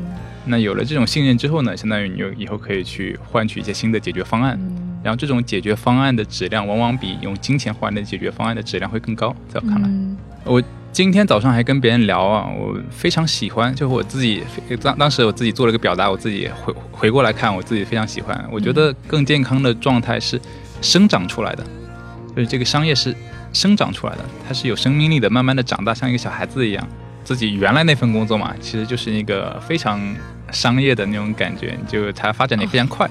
Speaker 2: 那有了这种信任之后呢，相当于你就以后可以去换取一些新的解决方案，
Speaker 1: 嗯
Speaker 2: 然后这种解决方案的质量往往比用金钱换的解决方案的质量会更高。在我看来，
Speaker 1: 嗯
Speaker 2: 我今天早上还跟别人聊啊，我非常喜欢，就是我自己当当时我自己做了个表达，我自己回回过来看，我自己非常喜欢。我觉得更健康的状态是生长出来的，就是这个商业是生长出来的，它是有生命力的，慢慢的长大，像一个小孩子一样。自己原来那份工作嘛，其实就是一个非常商业的那种感觉，就它发展的也非常快。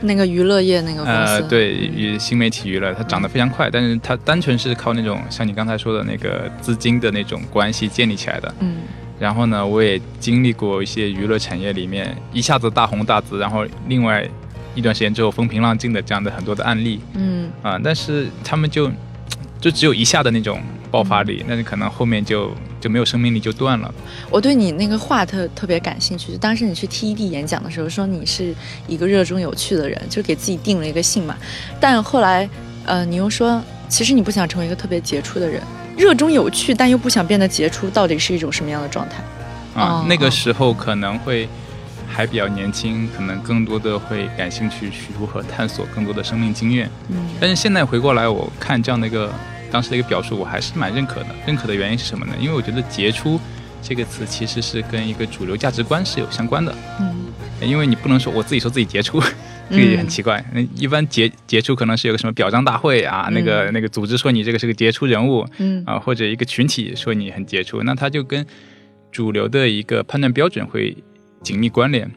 Speaker 1: 那个娱乐业那个公司，
Speaker 2: 呃，对，与新媒体娱乐，它长得非常快，但是它单纯是靠那种像你刚才说的那个资金的那种关系建立起来的。
Speaker 1: 嗯
Speaker 2: 然后呢，我也经历过一些娱乐产业里面一下子大红大紫，然后另外一段时间之后风平浪静的这样的很多的案例
Speaker 1: 嗯
Speaker 2: 啊、但是他们就就只有一下的那种爆发力，那你可能后面就就没有生命力就断了。
Speaker 1: 我对你那个话特特别感兴趣，就当时你去 TED 演讲的时候，说你是一个热衷有趣的人，就给自己定了一个性嘛。但后来，呃，你又说，其实你不想成为一个特别杰出的人，热衷有趣，但又不想变得杰出，到底是一种什么样的状态？
Speaker 2: 啊
Speaker 1: 哦，
Speaker 2: 那个时候可能会还比较年轻，可能更多的会感兴趣去如何探索更多的生命经验。
Speaker 1: 嗯
Speaker 2: 但是现在回过来，我看这样的一个当时的一个表述，我还是蛮认可的。认可的原因是什么呢？因为我觉得“杰出”这个词其实是跟一个主流价值观是有相关的。
Speaker 1: 嗯
Speaker 2: 因为你不能说我自己说自己杰出，*laughs* 这个也很奇怪。那一般杰杰出可能是有个什么表彰大会啊，那个那个组织说你这个是个杰出人物
Speaker 1: 嗯
Speaker 2: 啊，或者一个群体说你很杰出，那他就跟主流的一个判断标准会紧密关联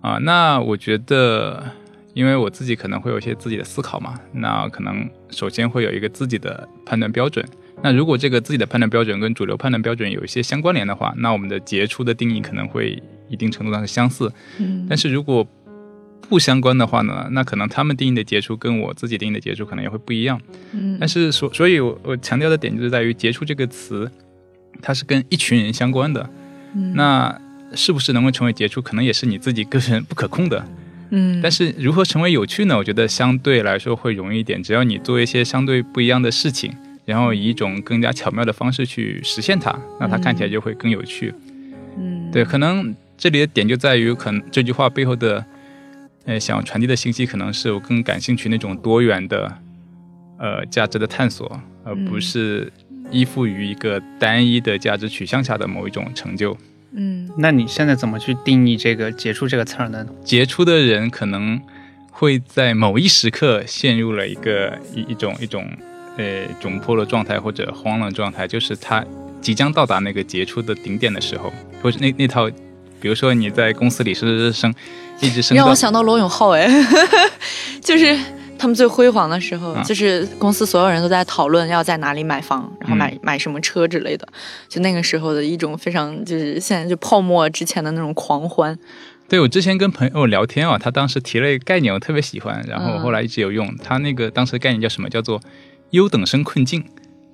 Speaker 2: 啊。那我觉得，因为我自己可能会有一些自己的思考嘛，那可能首先会有一个自己的判断标准。那如果这个自己的判断标准跟主流判断标准有一些相关联的话，那我们的杰出的定义可能会一定程度上是相似。
Speaker 1: 嗯
Speaker 2: 但是如果不相关的话呢，那可能他们定义的杰出跟我自己定义的杰出可能也会不一样。
Speaker 1: 嗯
Speaker 2: 但是所所以我，我强调的点就是在于“杰出”这个词，它是跟一群人相关的。
Speaker 1: 嗯
Speaker 2: 那是不是能够成为杰出，可能也是你自己个人 *laughs* 不可控的。
Speaker 1: 嗯，
Speaker 2: 但是如何成为有趣呢？我觉得相对来说会容易一点，只要你做一些相对不一样的事情，然后以一种更加巧妙的方式去实现它，那它看起来就会更有趣。
Speaker 1: 嗯
Speaker 2: 对，可能这里的点就在于，可能这句话背后的，呃，想要传递的信息，可能是我更感兴趣那种多元的，呃，价值的探索，而不
Speaker 1: 嗯
Speaker 2: 是依附于一个单一的价值取向下的某一种成就。
Speaker 1: 嗯。
Speaker 3: 那你现在怎么去定义这个“杰出”这个词儿呢？
Speaker 2: 杰出的人可能会在某一时刻陷入了一个一一种一种呃窘迫的状态或者慌乱状态，就是他即将到达那个杰出的顶点的时候，或者那那套，比如说你在公司里是升一直升
Speaker 1: 让我想到罗永浩哎，*laughs* 就是他们最辉煌的时候，
Speaker 2: 啊
Speaker 1: 就是公司所有人都在讨论要在哪里买房，然后买、
Speaker 2: 嗯
Speaker 1: 买什么车之类的，就那个时候的一种非常就是现在就泡沫之前的那种狂欢。
Speaker 2: 对我之前跟朋友聊天啊，他当时提了一个概念，我特别喜欢，然后后来一直有用。他那个当时的概念叫什么？叫做优等生困境。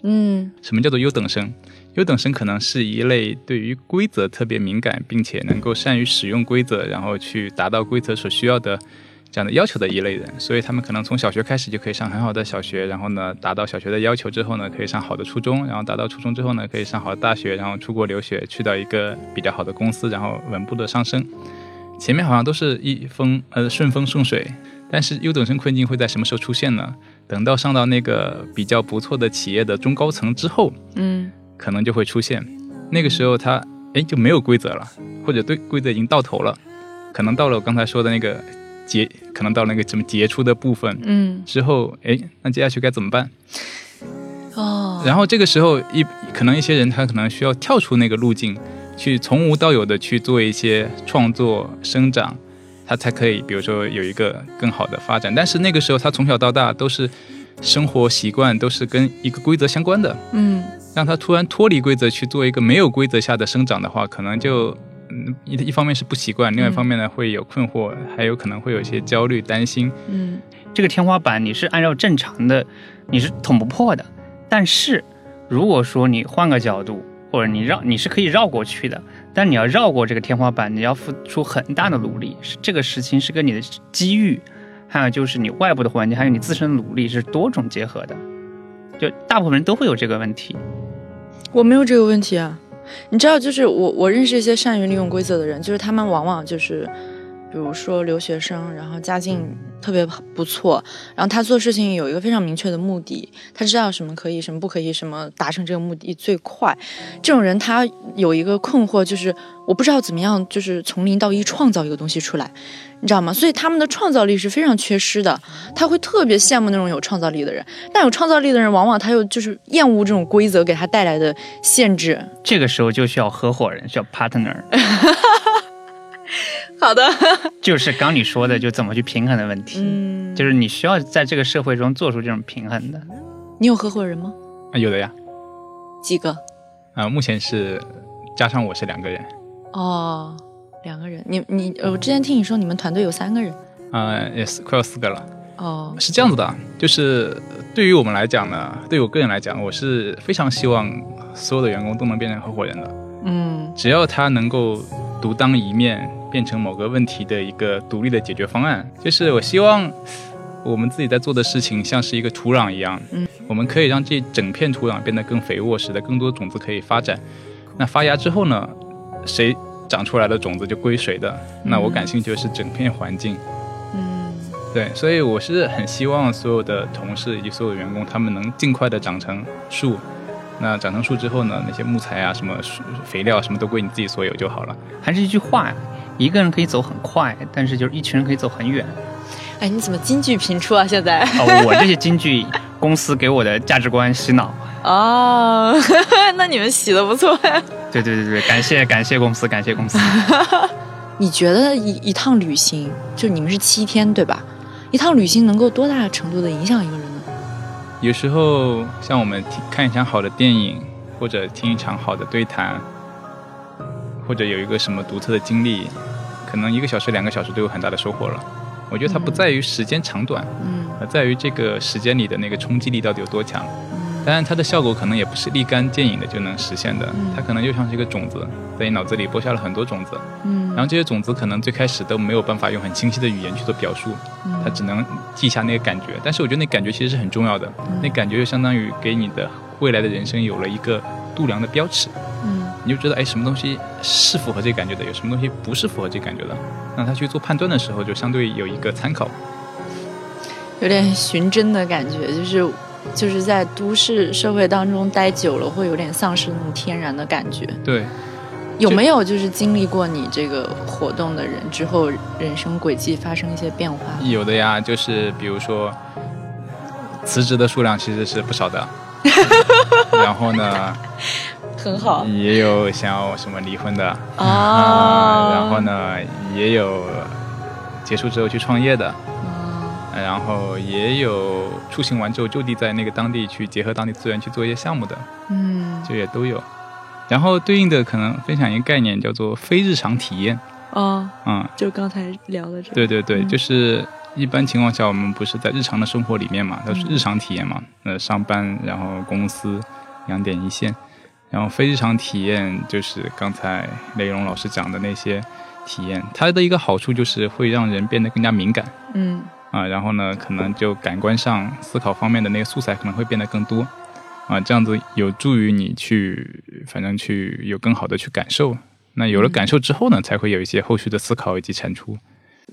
Speaker 1: 嗯
Speaker 2: 什么叫做优等生？优等生可能是一类对于规则特别敏感，并且能够善于使用规则，然后去达到规则所需要的这样的要求的一类人。所以他们可能从小学开始就可以上很好的小学，然后呢，达到小学的要求之后呢，可以上好的初中，然后达到初中之后呢，可以上好的大学，然后出国留学，去到一个比较好的公司，然后稳步的上升。前面好像都是一风呃顺风顺水，但是优等生困境会在什么时候出现呢？等到上到那个比较不错的企业的中高层之后，
Speaker 1: 嗯
Speaker 2: 可能就会出现。那个时候他哎就没有规则了，或者对规则已经到头了，可能到了我刚才说的那个杰，可能到那个什么杰出的部分
Speaker 1: 嗯
Speaker 2: 之后，哎，那接下去该怎么办？
Speaker 1: 哦，
Speaker 2: 然后这个时候一可能一些人他可能需要跳出那个路径，去从无到有的去做一些创作生长，他才可以比如说有一个更好的发展。但是那个时候他从小到大都是生活习惯都是跟一个规则相关的，
Speaker 1: 嗯
Speaker 2: 让他突然脱离规则去做一个没有规则下的生长的话，可能就嗯一一方面是不习惯，另外一方面呢会有困惑，还有可能会有一些焦虑、担心。
Speaker 1: 嗯
Speaker 3: 这个天花板你是按照正常的，你是捅不破的。但是如果说你换个角度，或者你绕，你是可以绕过去的。但你要绕过这个天花板，你要付出很大的努力。是这个事情是跟你的机遇，还有就是你外部的环境，还有你自身的努力是多种结合的。就大部分人都会有这个问题。
Speaker 1: 我没有这个问题啊。你知道，就是我我认识一些善于利用规则的人，就是他们往往就是，比如说留学生，然后家境特别不错，然后他做事情有一个非常明确的目的，他知道什么可以，什么不可以，什么达成这个目的最快。这种人他有一个困惑，就是我不知道怎么样，就是从零到一创造一个东西出来，你知道吗？所以他们的创造力是非常缺失的，他会特别羡慕那种有创造力的人，但有创造力的人往往他又就是厌恶这种规则给他带来的限制。
Speaker 3: 这个时候就需要合伙人，需要 partner，*laughs*
Speaker 1: 好的，*laughs*
Speaker 3: 就是刚你说的，就怎么去平衡的问题。
Speaker 1: 嗯，
Speaker 3: 就是你需要在这个社会中做出这种平衡的。
Speaker 1: 你有合伙人吗？
Speaker 2: 啊，有的呀，
Speaker 1: 几个？
Speaker 2: 啊、目前是加上我是两个人，
Speaker 1: 哦，两个人。你你，呃我之前听你说你们团队有三个人。
Speaker 2: 啊、也是快要四个了。
Speaker 1: 哦，
Speaker 2: 是这样子的，就是对于我们来讲呢，对于我个人来讲，我是非常希望所有的员工都能变成合伙人的。
Speaker 1: 嗯
Speaker 2: 只要他能够独当一面，变成某个问题的一个独立的解决方案，就是我希望我们自己在做的事情像是一个土壤一样，
Speaker 1: 嗯，
Speaker 2: 我们可以让这整片土壤变得更肥沃，使得更多种子可以发展。那发芽之后呢，谁长出来的种子就归谁的。那我感兴趣的是整片环境。
Speaker 1: 嗯
Speaker 2: 对，所以我是很希望所有的同事以及所有的员工，他们能尽快的长成树。那长成树之后呢，那些木材啊、什么肥料什么都归你自己所有就好了。
Speaker 3: 还是一句话，一个人可以走很快，但是就是一群人可以走很远。
Speaker 1: 哎，你怎么金句频出啊？现在
Speaker 3: 哦，我这些金句，公司给我的价值观洗脑。
Speaker 1: 哦，*laughs* 那你们洗的不错呀。
Speaker 3: 对对对对，感谢感谢公司，感谢公司。*laughs*
Speaker 1: 你觉得一一趟旅行，就你们是七天对吧？一趟旅行能够多大程度的影响一个人呢？
Speaker 2: 有时候像我们看一场好的电影，或者听一场好的对谈，或者有一个什么独特的经历，可能一个小时、两个小时都有很大的收获了。我觉得它不在于时间长短，
Speaker 1: 嗯。
Speaker 2: 而在于这个时间里的那个冲击力到底有多强。
Speaker 1: 嗯。
Speaker 2: 当然，它的效果可能也不是立竿见影的就能实现的
Speaker 1: 嗯，
Speaker 2: 它可能就像是一个种子，在你脑子里播下了很多种子，
Speaker 1: 嗯。
Speaker 2: 然后这些种子可能最开始都没有办法用很清晰的语言去做表述，
Speaker 1: 嗯。
Speaker 2: 它只能记下那个感觉。但是我觉得那感觉其实是很重要的，那感觉就相当于给你的未来的人生有了一个度量的标尺，
Speaker 1: 嗯
Speaker 2: 你就知道哎什么东西是符合这个感觉的，有什么东西不是符合这个感觉的。那他去做判断的时候，就相对有一个参考。
Speaker 1: 有点寻真的感觉，就是就是在都市社会当中待久了，会有点丧失那种天然的感觉。
Speaker 2: 对，
Speaker 1: 有没有就是经历过你这个活动的人之后，人生轨迹发生一些变化？
Speaker 2: 有的呀，就是比如说辞职的数量其实是不少的，*laughs* 然后呢，
Speaker 1: 很好。
Speaker 2: 也有想要什么离婚的。
Speaker 1: 啊。
Speaker 2: 啊，然后？呢，也有结束之后去创业的，
Speaker 1: 嗯。
Speaker 2: 然后也有出行完之后就地在那个当地去结合当地资源去做一些项目的，
Speaker 1: 嗯。
Speaker 2: 就也都有。然后对应的可能分享一个概念叫做非日常体验，
Speaker 1: 哦，
Speaker 2: 嗯，
Speaker 1: 就刚才聊的这个。
Speaker 2: 对对对，
Speaker 1: 嗯。
Speaker 2: 就是一般情况下我们不是在日常的生活里面嘛，都是日常体验嘛，呃，上班，然后公司两点一线，然后非日常体验就是刚才雷荣老师讲的那些体验，它的一个好处就是会让人变得更加敏感
Speaker 1: 嗯
Speaker 2: 啊，然后呢，可能就感官上思考方面的那个素材可能会变得更多啊，这样子有助于你去，反正去有更好的去感受。那有了
Speaker 1: 嗯
Speaker 2: 感受之后呢，才会有一些后续的思考以及产出。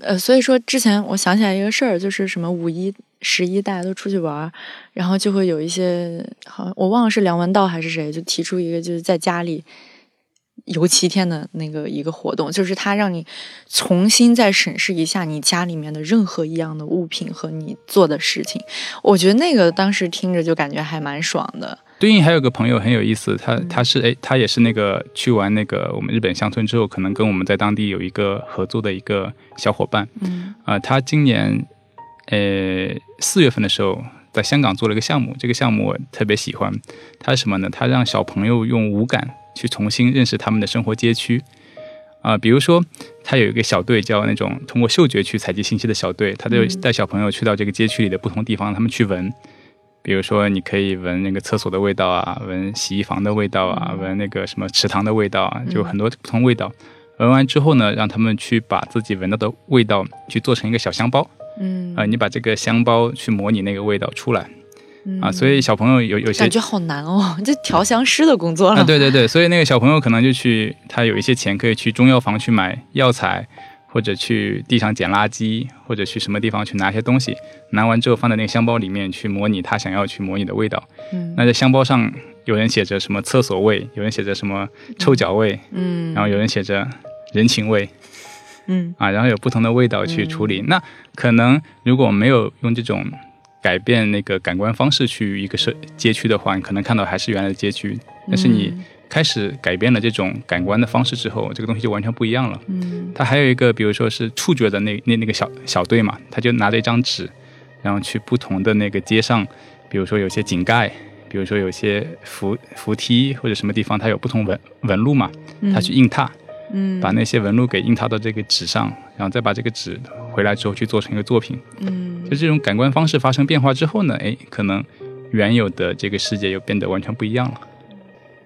Speaker 1: 呃，所以说之前我想起来一个事儿，就是什么五一、十一大家都出去玩儿，然后就会有一些，好像我忘了是梁文道还是谁，就提出一个就是在家里游七天的那个一个活动，就是他让你重新再审视一下你家里面的任何一样的物品和你做的事情。我觉得那个当时听着就感觉还蛮爽的。
Speaker 2: 对应还有个朋友很有意思，他他是哎，他也是那个去完那个我们日本乡村之后，可能跟我们在当地有一个合作的一个小伙伴。
Speaker 1: 嗯。
Speaker 2: 啊、他今年呃四月份的时候在香港做了一个项目，这个项目我特别喜欢，他是什么呢？他让小朋友用五感去重新认识他们的生活街区。啊、比如说，他有一个小队叫那种通过嗅觉去采集信息的小队，他就
Speaker 1: 嗯。
Speaker 2: 带小朋友去到这个街区里的不同地方，他们去闻，比如说，你可以闻那个厕所的味道啊，闻洗衣房的味道啊，闻那个什么池塘的味道啊，就很多不同味道。闻完之后呢，让他们去把自己闻到的味道去做成一个小香包
Speaker 1: 嗯
Speaker 2: 啊、你把这个香包去模拟那个味道出来
Speaker 1: 嗯
Speaker 2: 啊。所以小朋友有有些
Speaker 1: 感觉好难哦，*laughs* 这调香师的工作了。
Speaker 2: 啊，对对对，所以那个小朋友可能就去，他有一些钱可以去中药房去买药材，或者去地上捡垃圾，或者去什么地方去拿一些东西，拿完之后放在那个箱包里面去模拟他想要去模拟的味道。
Speaker 1: 嗯。
Speaker 2: 那在箱包上有人写着什么厕所味，有人写着什么臭脚味，
Speaker 1: 嗯，
Speaker 2: 然后有人写着人情味
Speaker 1: 嗯。
Speaker 2: 啊，然后有不同的味道去处理。那可能如果没有用这种改变那个感官方式去一个社街区的话，你可能看到还是原来的街区，但是你
Speaker 1: 嗯
Speaker 2: 开始改变了这种感官的方式之后，这个东西就完全不一样了。
Speaker 1: 嗯
Speaker 2: 它还有一个，比如说是触觉的那那那个小小队嘛，他就拿着一张纸，然后去不同的那个街上，比如说有些井盖，比如说有些扶扶梯或者什么地方，它有不同纹纹路嘛，他去印踏，
Speaker 1: 嗯
Speaker 2: 把那些纹路给印踏到这个纸上，然后再把这个纸回来之后去做成一个作品。
Speaker 1: 嗯
Speaker 2: 就这种感官方式发生变化之后呢，哎，可能原有的这个世界又变得完全不一样了。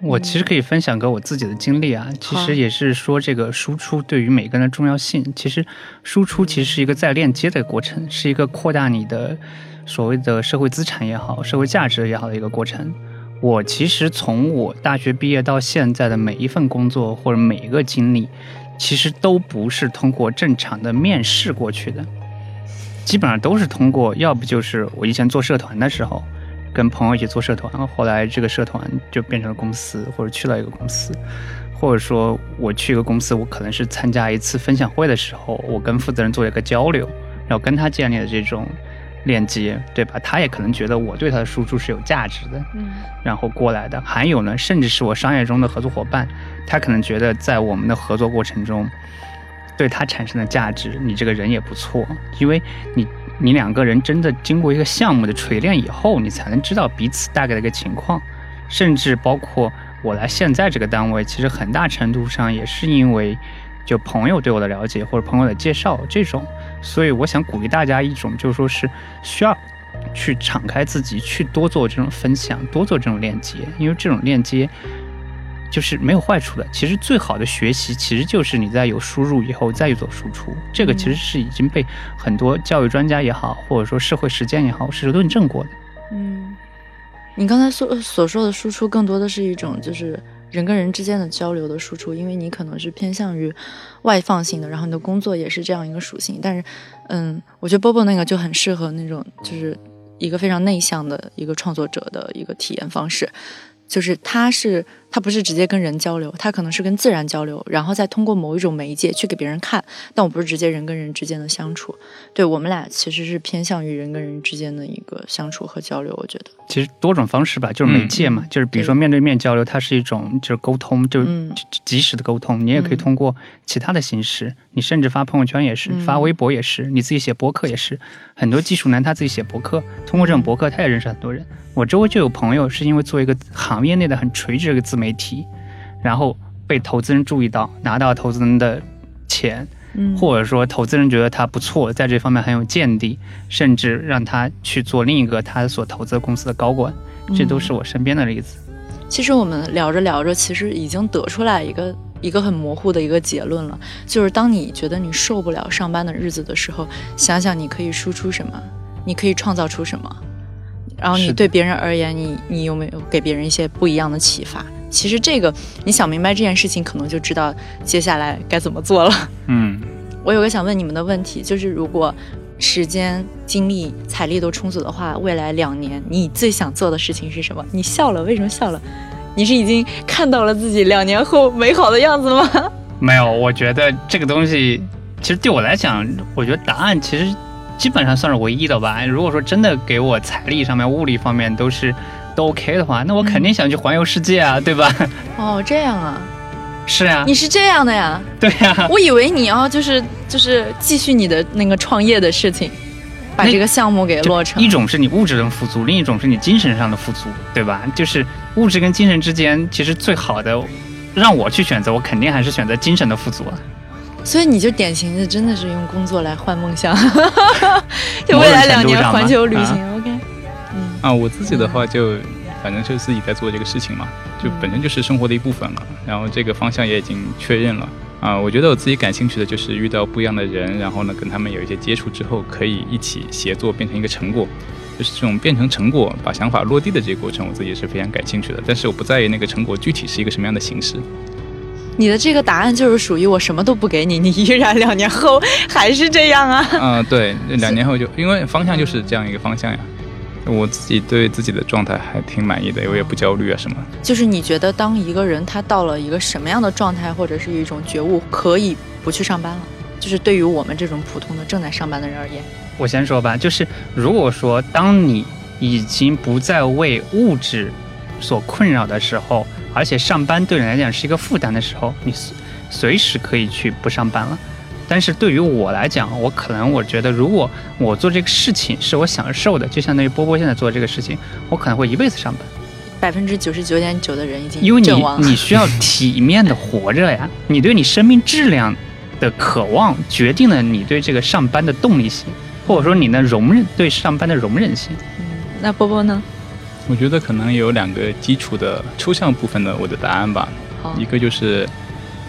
Speaker 3: 我其实可以分享个我自己的经历啊，其实也是说这个输出对于每个人的重要性。其实输出其实是一个在链接的过程，是一个扩大你的所谓的社会资产也好、社会价值也好的一个过程。我其实从我大学毕业到现在的每一份工作或者每一个经历，其实都不是通过正常的面试过去的，基本上都是通过，要不就是我以前做社团的时候。跟朋友一起做社团，后来这个社团就变成了公司，或者去了一个公司，或者说我去一个公司，我可能是参加一次分享会的时候，我跟负责人做一个交流，然后跟他建立了这种链接，对吧？他也可能觉得我对他的输出是有价值的，
Speaker 1: 嗯，
Speaker 3: 然后过来的。还有呢，甚至是我商业中的合作伙伴，他可能觉得在我们的合作过程中，对他产生的价值，你这个人也不错，因为你。你两个人真的经过一个项目的锤炼以后，你才能知道彼此大概的一个情况，甚至包括我来现在这个单位，其实很大程度上也是因为就朋友对我的了解或者朋友的介绍这种，所以我想鼓励大家一种，就是说是需要去敞开自己，去多做这种分享，多做这种链接，因为这种链接。就是没有坏处的。其实最好的学习，其实就是你在有输入以后再去做输出。这个其实是已经被很多教育专家也好，或者说社会实践也好，是论证过的。
Speaker 1: 嗯，你刚才所所说的输出，更多的是一种就是人跟人之间的交流的输出，因为你可能是偏向于外放性的，然后你的工作也是这样一个属性。但是，嗯，我觉得波波那个就很适合那种就是一个非常内向的一个创作者的一个体验方式。就是他是他不是直接跟人交流，他可能是跟自然交流，然后再通过某一种媒介去给别人看。但我不是直接人跟人之间的相处，对我们俩其实是偏向于人跟人之间的一个相处和交流。我觉得
Speaker 3: 其实多种方式吧，就是媒介嘛，就是比如说面对面交流，它是一种就是沟通，就是及时的沟通。你也可以通过其他的形式，你甚至发朋友圈也是，发微博也是，你自己写博客也是。很多技术男他自己写博客，通过这种博客，他也认识很多人。我周围就有朋友是因为做一个行业内的很垂直的一个自媒体，然后被投资人注意到，拿到投资人的钱，
Speaker 1: 嗯，
Speaker 3: 或者说投资人觉得他不错，在这方面很有见地，甚至让他去做另一个他所投资公司的高管，这都是我身边的例子。
Speaker 1: 其实我们聊着聊着，其实已经得出来一个一个很模糊的一个结论了，就是当你觉得你受不了上班的日子的时候，想想你可以输出什么，你可以创造出什么。然后你对别人而言，你你有没有给别人一些不一样的启发？其实这个你想明白这件事情，可能就知道接下来该怎么做了。
Speaker 3: 嗯，*laughs*
Speaker 1: 我有个想问你们的问题，就是如果时间、精力、财力都充足的话，未来两年你最想做的事情是什么？你笑了，为什么笑了？你是已经看到了自己两年后美好的样子吗？*laughs*
Speaker 3: 没有，我觉得这个东西，其实对我来讲，我觉得答案其实。基本上算是唯一的吧。如果说真的给我财力上面、物力方面都是都 OK 的话，那我肯定想去环游世界啊，对吧？
Speaker 1: 哦，这样啊，
Speaker 3: 是啊，
Speaker 1: 你是这样的呀？
Speaker 3: 对呀，
Speaker 1: 我以为你要就是就是继续你的那个创业的事情，把这个项目给落成。
Speaker 3: 一种是你物质的富足，另一种是你精神上的富足，对吧？就是物质跟精神之间，其实最好的，让我去选择，我肯定还是选择精神的富足啊。
Speaker 1: 所以你就典型的真的是用工作来换梦想，*laughs* 就未来两年环球旅行，OK。
Speaker 2: 嗯啊，我自己的话就反正就是自己在做这个事情嘛，就本身就是生活的一部分了。然后这个方向也已经确认了啊。我觉得我自己感兴趣的就是遇到不一样的人，然后呢跟他们有一些接触之后，可以一起协作变成一个成果，就是这种变成成果把想法落地的这个过程，我自己是非常感兴趣的。但是我不在意那个成果具体是一个什么样的形式。
Speaker 1: 你的这个答案就是属于我什么都不给你，你依然两年后还是这样啊？
Speaker 2: 嗯，对，两年后就因为方向就是这样一个方向呀。我自己对自己的状态还挺满意的，我也不焦虑啊什么。
Speaker 1: 就是你觉得当一个人他到了一个什么样的状态或者是一种觉悟，可以不去上班了？就是对于我们这种普通的正在上班的人而言，
Speaker 3: 我先说吧，就是如果说当你已经不再为物质所困扰的时候。而且上班对你来讲是一个负担的时候，你随时可以去不上班了。但是对于我来讲，我可能我觉得，如果我做这个事情是我享受的，就相当于波波现在做这个事情，我可能会一辈子上班。
Speaker 1: 百分之九十九点九的人已经
Speaker 3: 因为你你需要体面的活着呀，你对你生命质量的渴望决定了你对这个上班的动力性，或者说你的容忍对上班的容忍性。
Speaker 1: 嗯，那波波呢？
Speaker 2: 我觉得可能有两个基础的抽象部分的我的答案吧，
Speaker 1: 好，
Speaker 2: 一个就是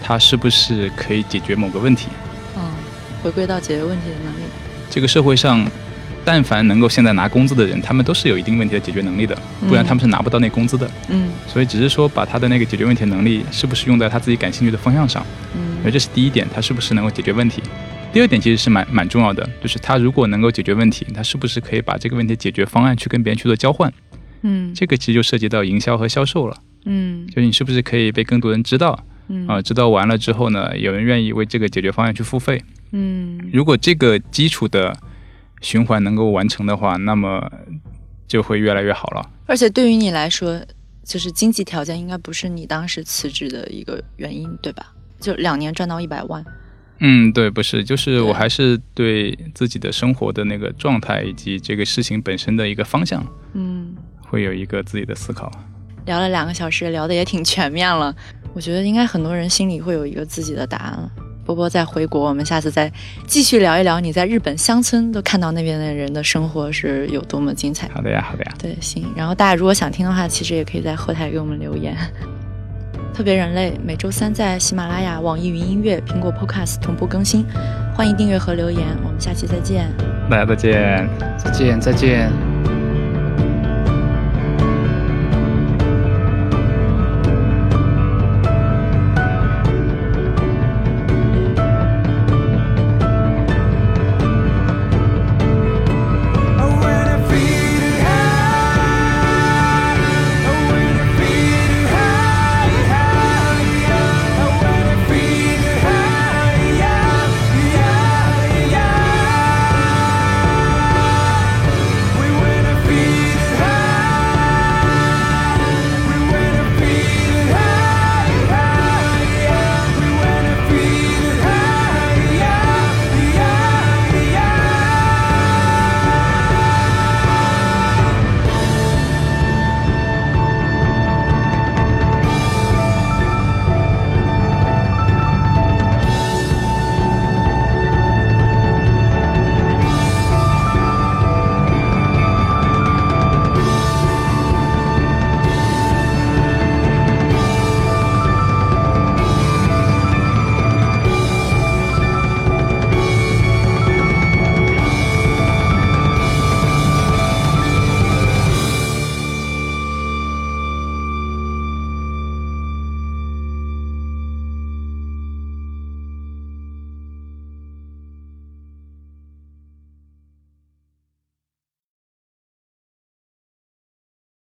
Speaker 2: 它是不是可以解决某个问题。
Speaker 1: 嗯，回归到解决问题的能力。
Speaker 2: 这个社会上，但凡能够现在拿工资的人，他们都是有一定问题的解决能力的，不然他们是拿不到那工资的。
Speaker 1: 嗯
Speaker 2: 所以只是说把他的那个解决问题的能力是不是用在他自己感兴趣的方向上，而
Speaker 1: 嗯
Speaker 2: 这是第一点，他是不是能够解决问题。第二点其实是蛮蛮重要的，就是他如果能够解决问题，他是不是可以把这个问题解决方案去跟别人去做交换？
Speaker 1: 嗯
Speaker 2: 这个其实就涉及到营销和销售了，
Speaker 1: 嗯
Speaker 2: 就是你是不是可以被更多人知道
Speaker 1: 嗯
Speaker 2: 啊、知道完了之后呢，有人愿意为这个解决方案去付费。
Speaker 1: 嗯
Speaker 2: 如果这个基础的循环能够完成的话，那么就会越来越好了。
Speaker 1: 而且对于你来说，就是经济条件应该不是你当时辞职的一个原因，对吧？就两年赚到一百万，
Speaker 2: 嗯，对，不是，就是我还是对自己的生活的那个状态以及这个事情本身的一个方向，
Speaker 1: 嗯，
Speaker 2: 会有一个自己的思考。
Speaker 1: 聊了两个小时，聊的也挺全面了。我觉得应该很多人心里会有一个自己的答案了。波波再回国，我们下次再继续聊一聊你在日本乡村都看到那边的人的生活是有多么精彩。
Speaker 2: 好的呀，好的呀，
Speaker 1: 对，行。然后大家如果想听的话，其实也可以在后台给我们留言。*laughs* 特别人类每周三在喜马拉雅、网易云音乐、苹果 Podcast 同步更新，欢迎订阅和留言。我们下期再见。
Speaker 2: 大家再见。
Speaker 3: 再见，再见。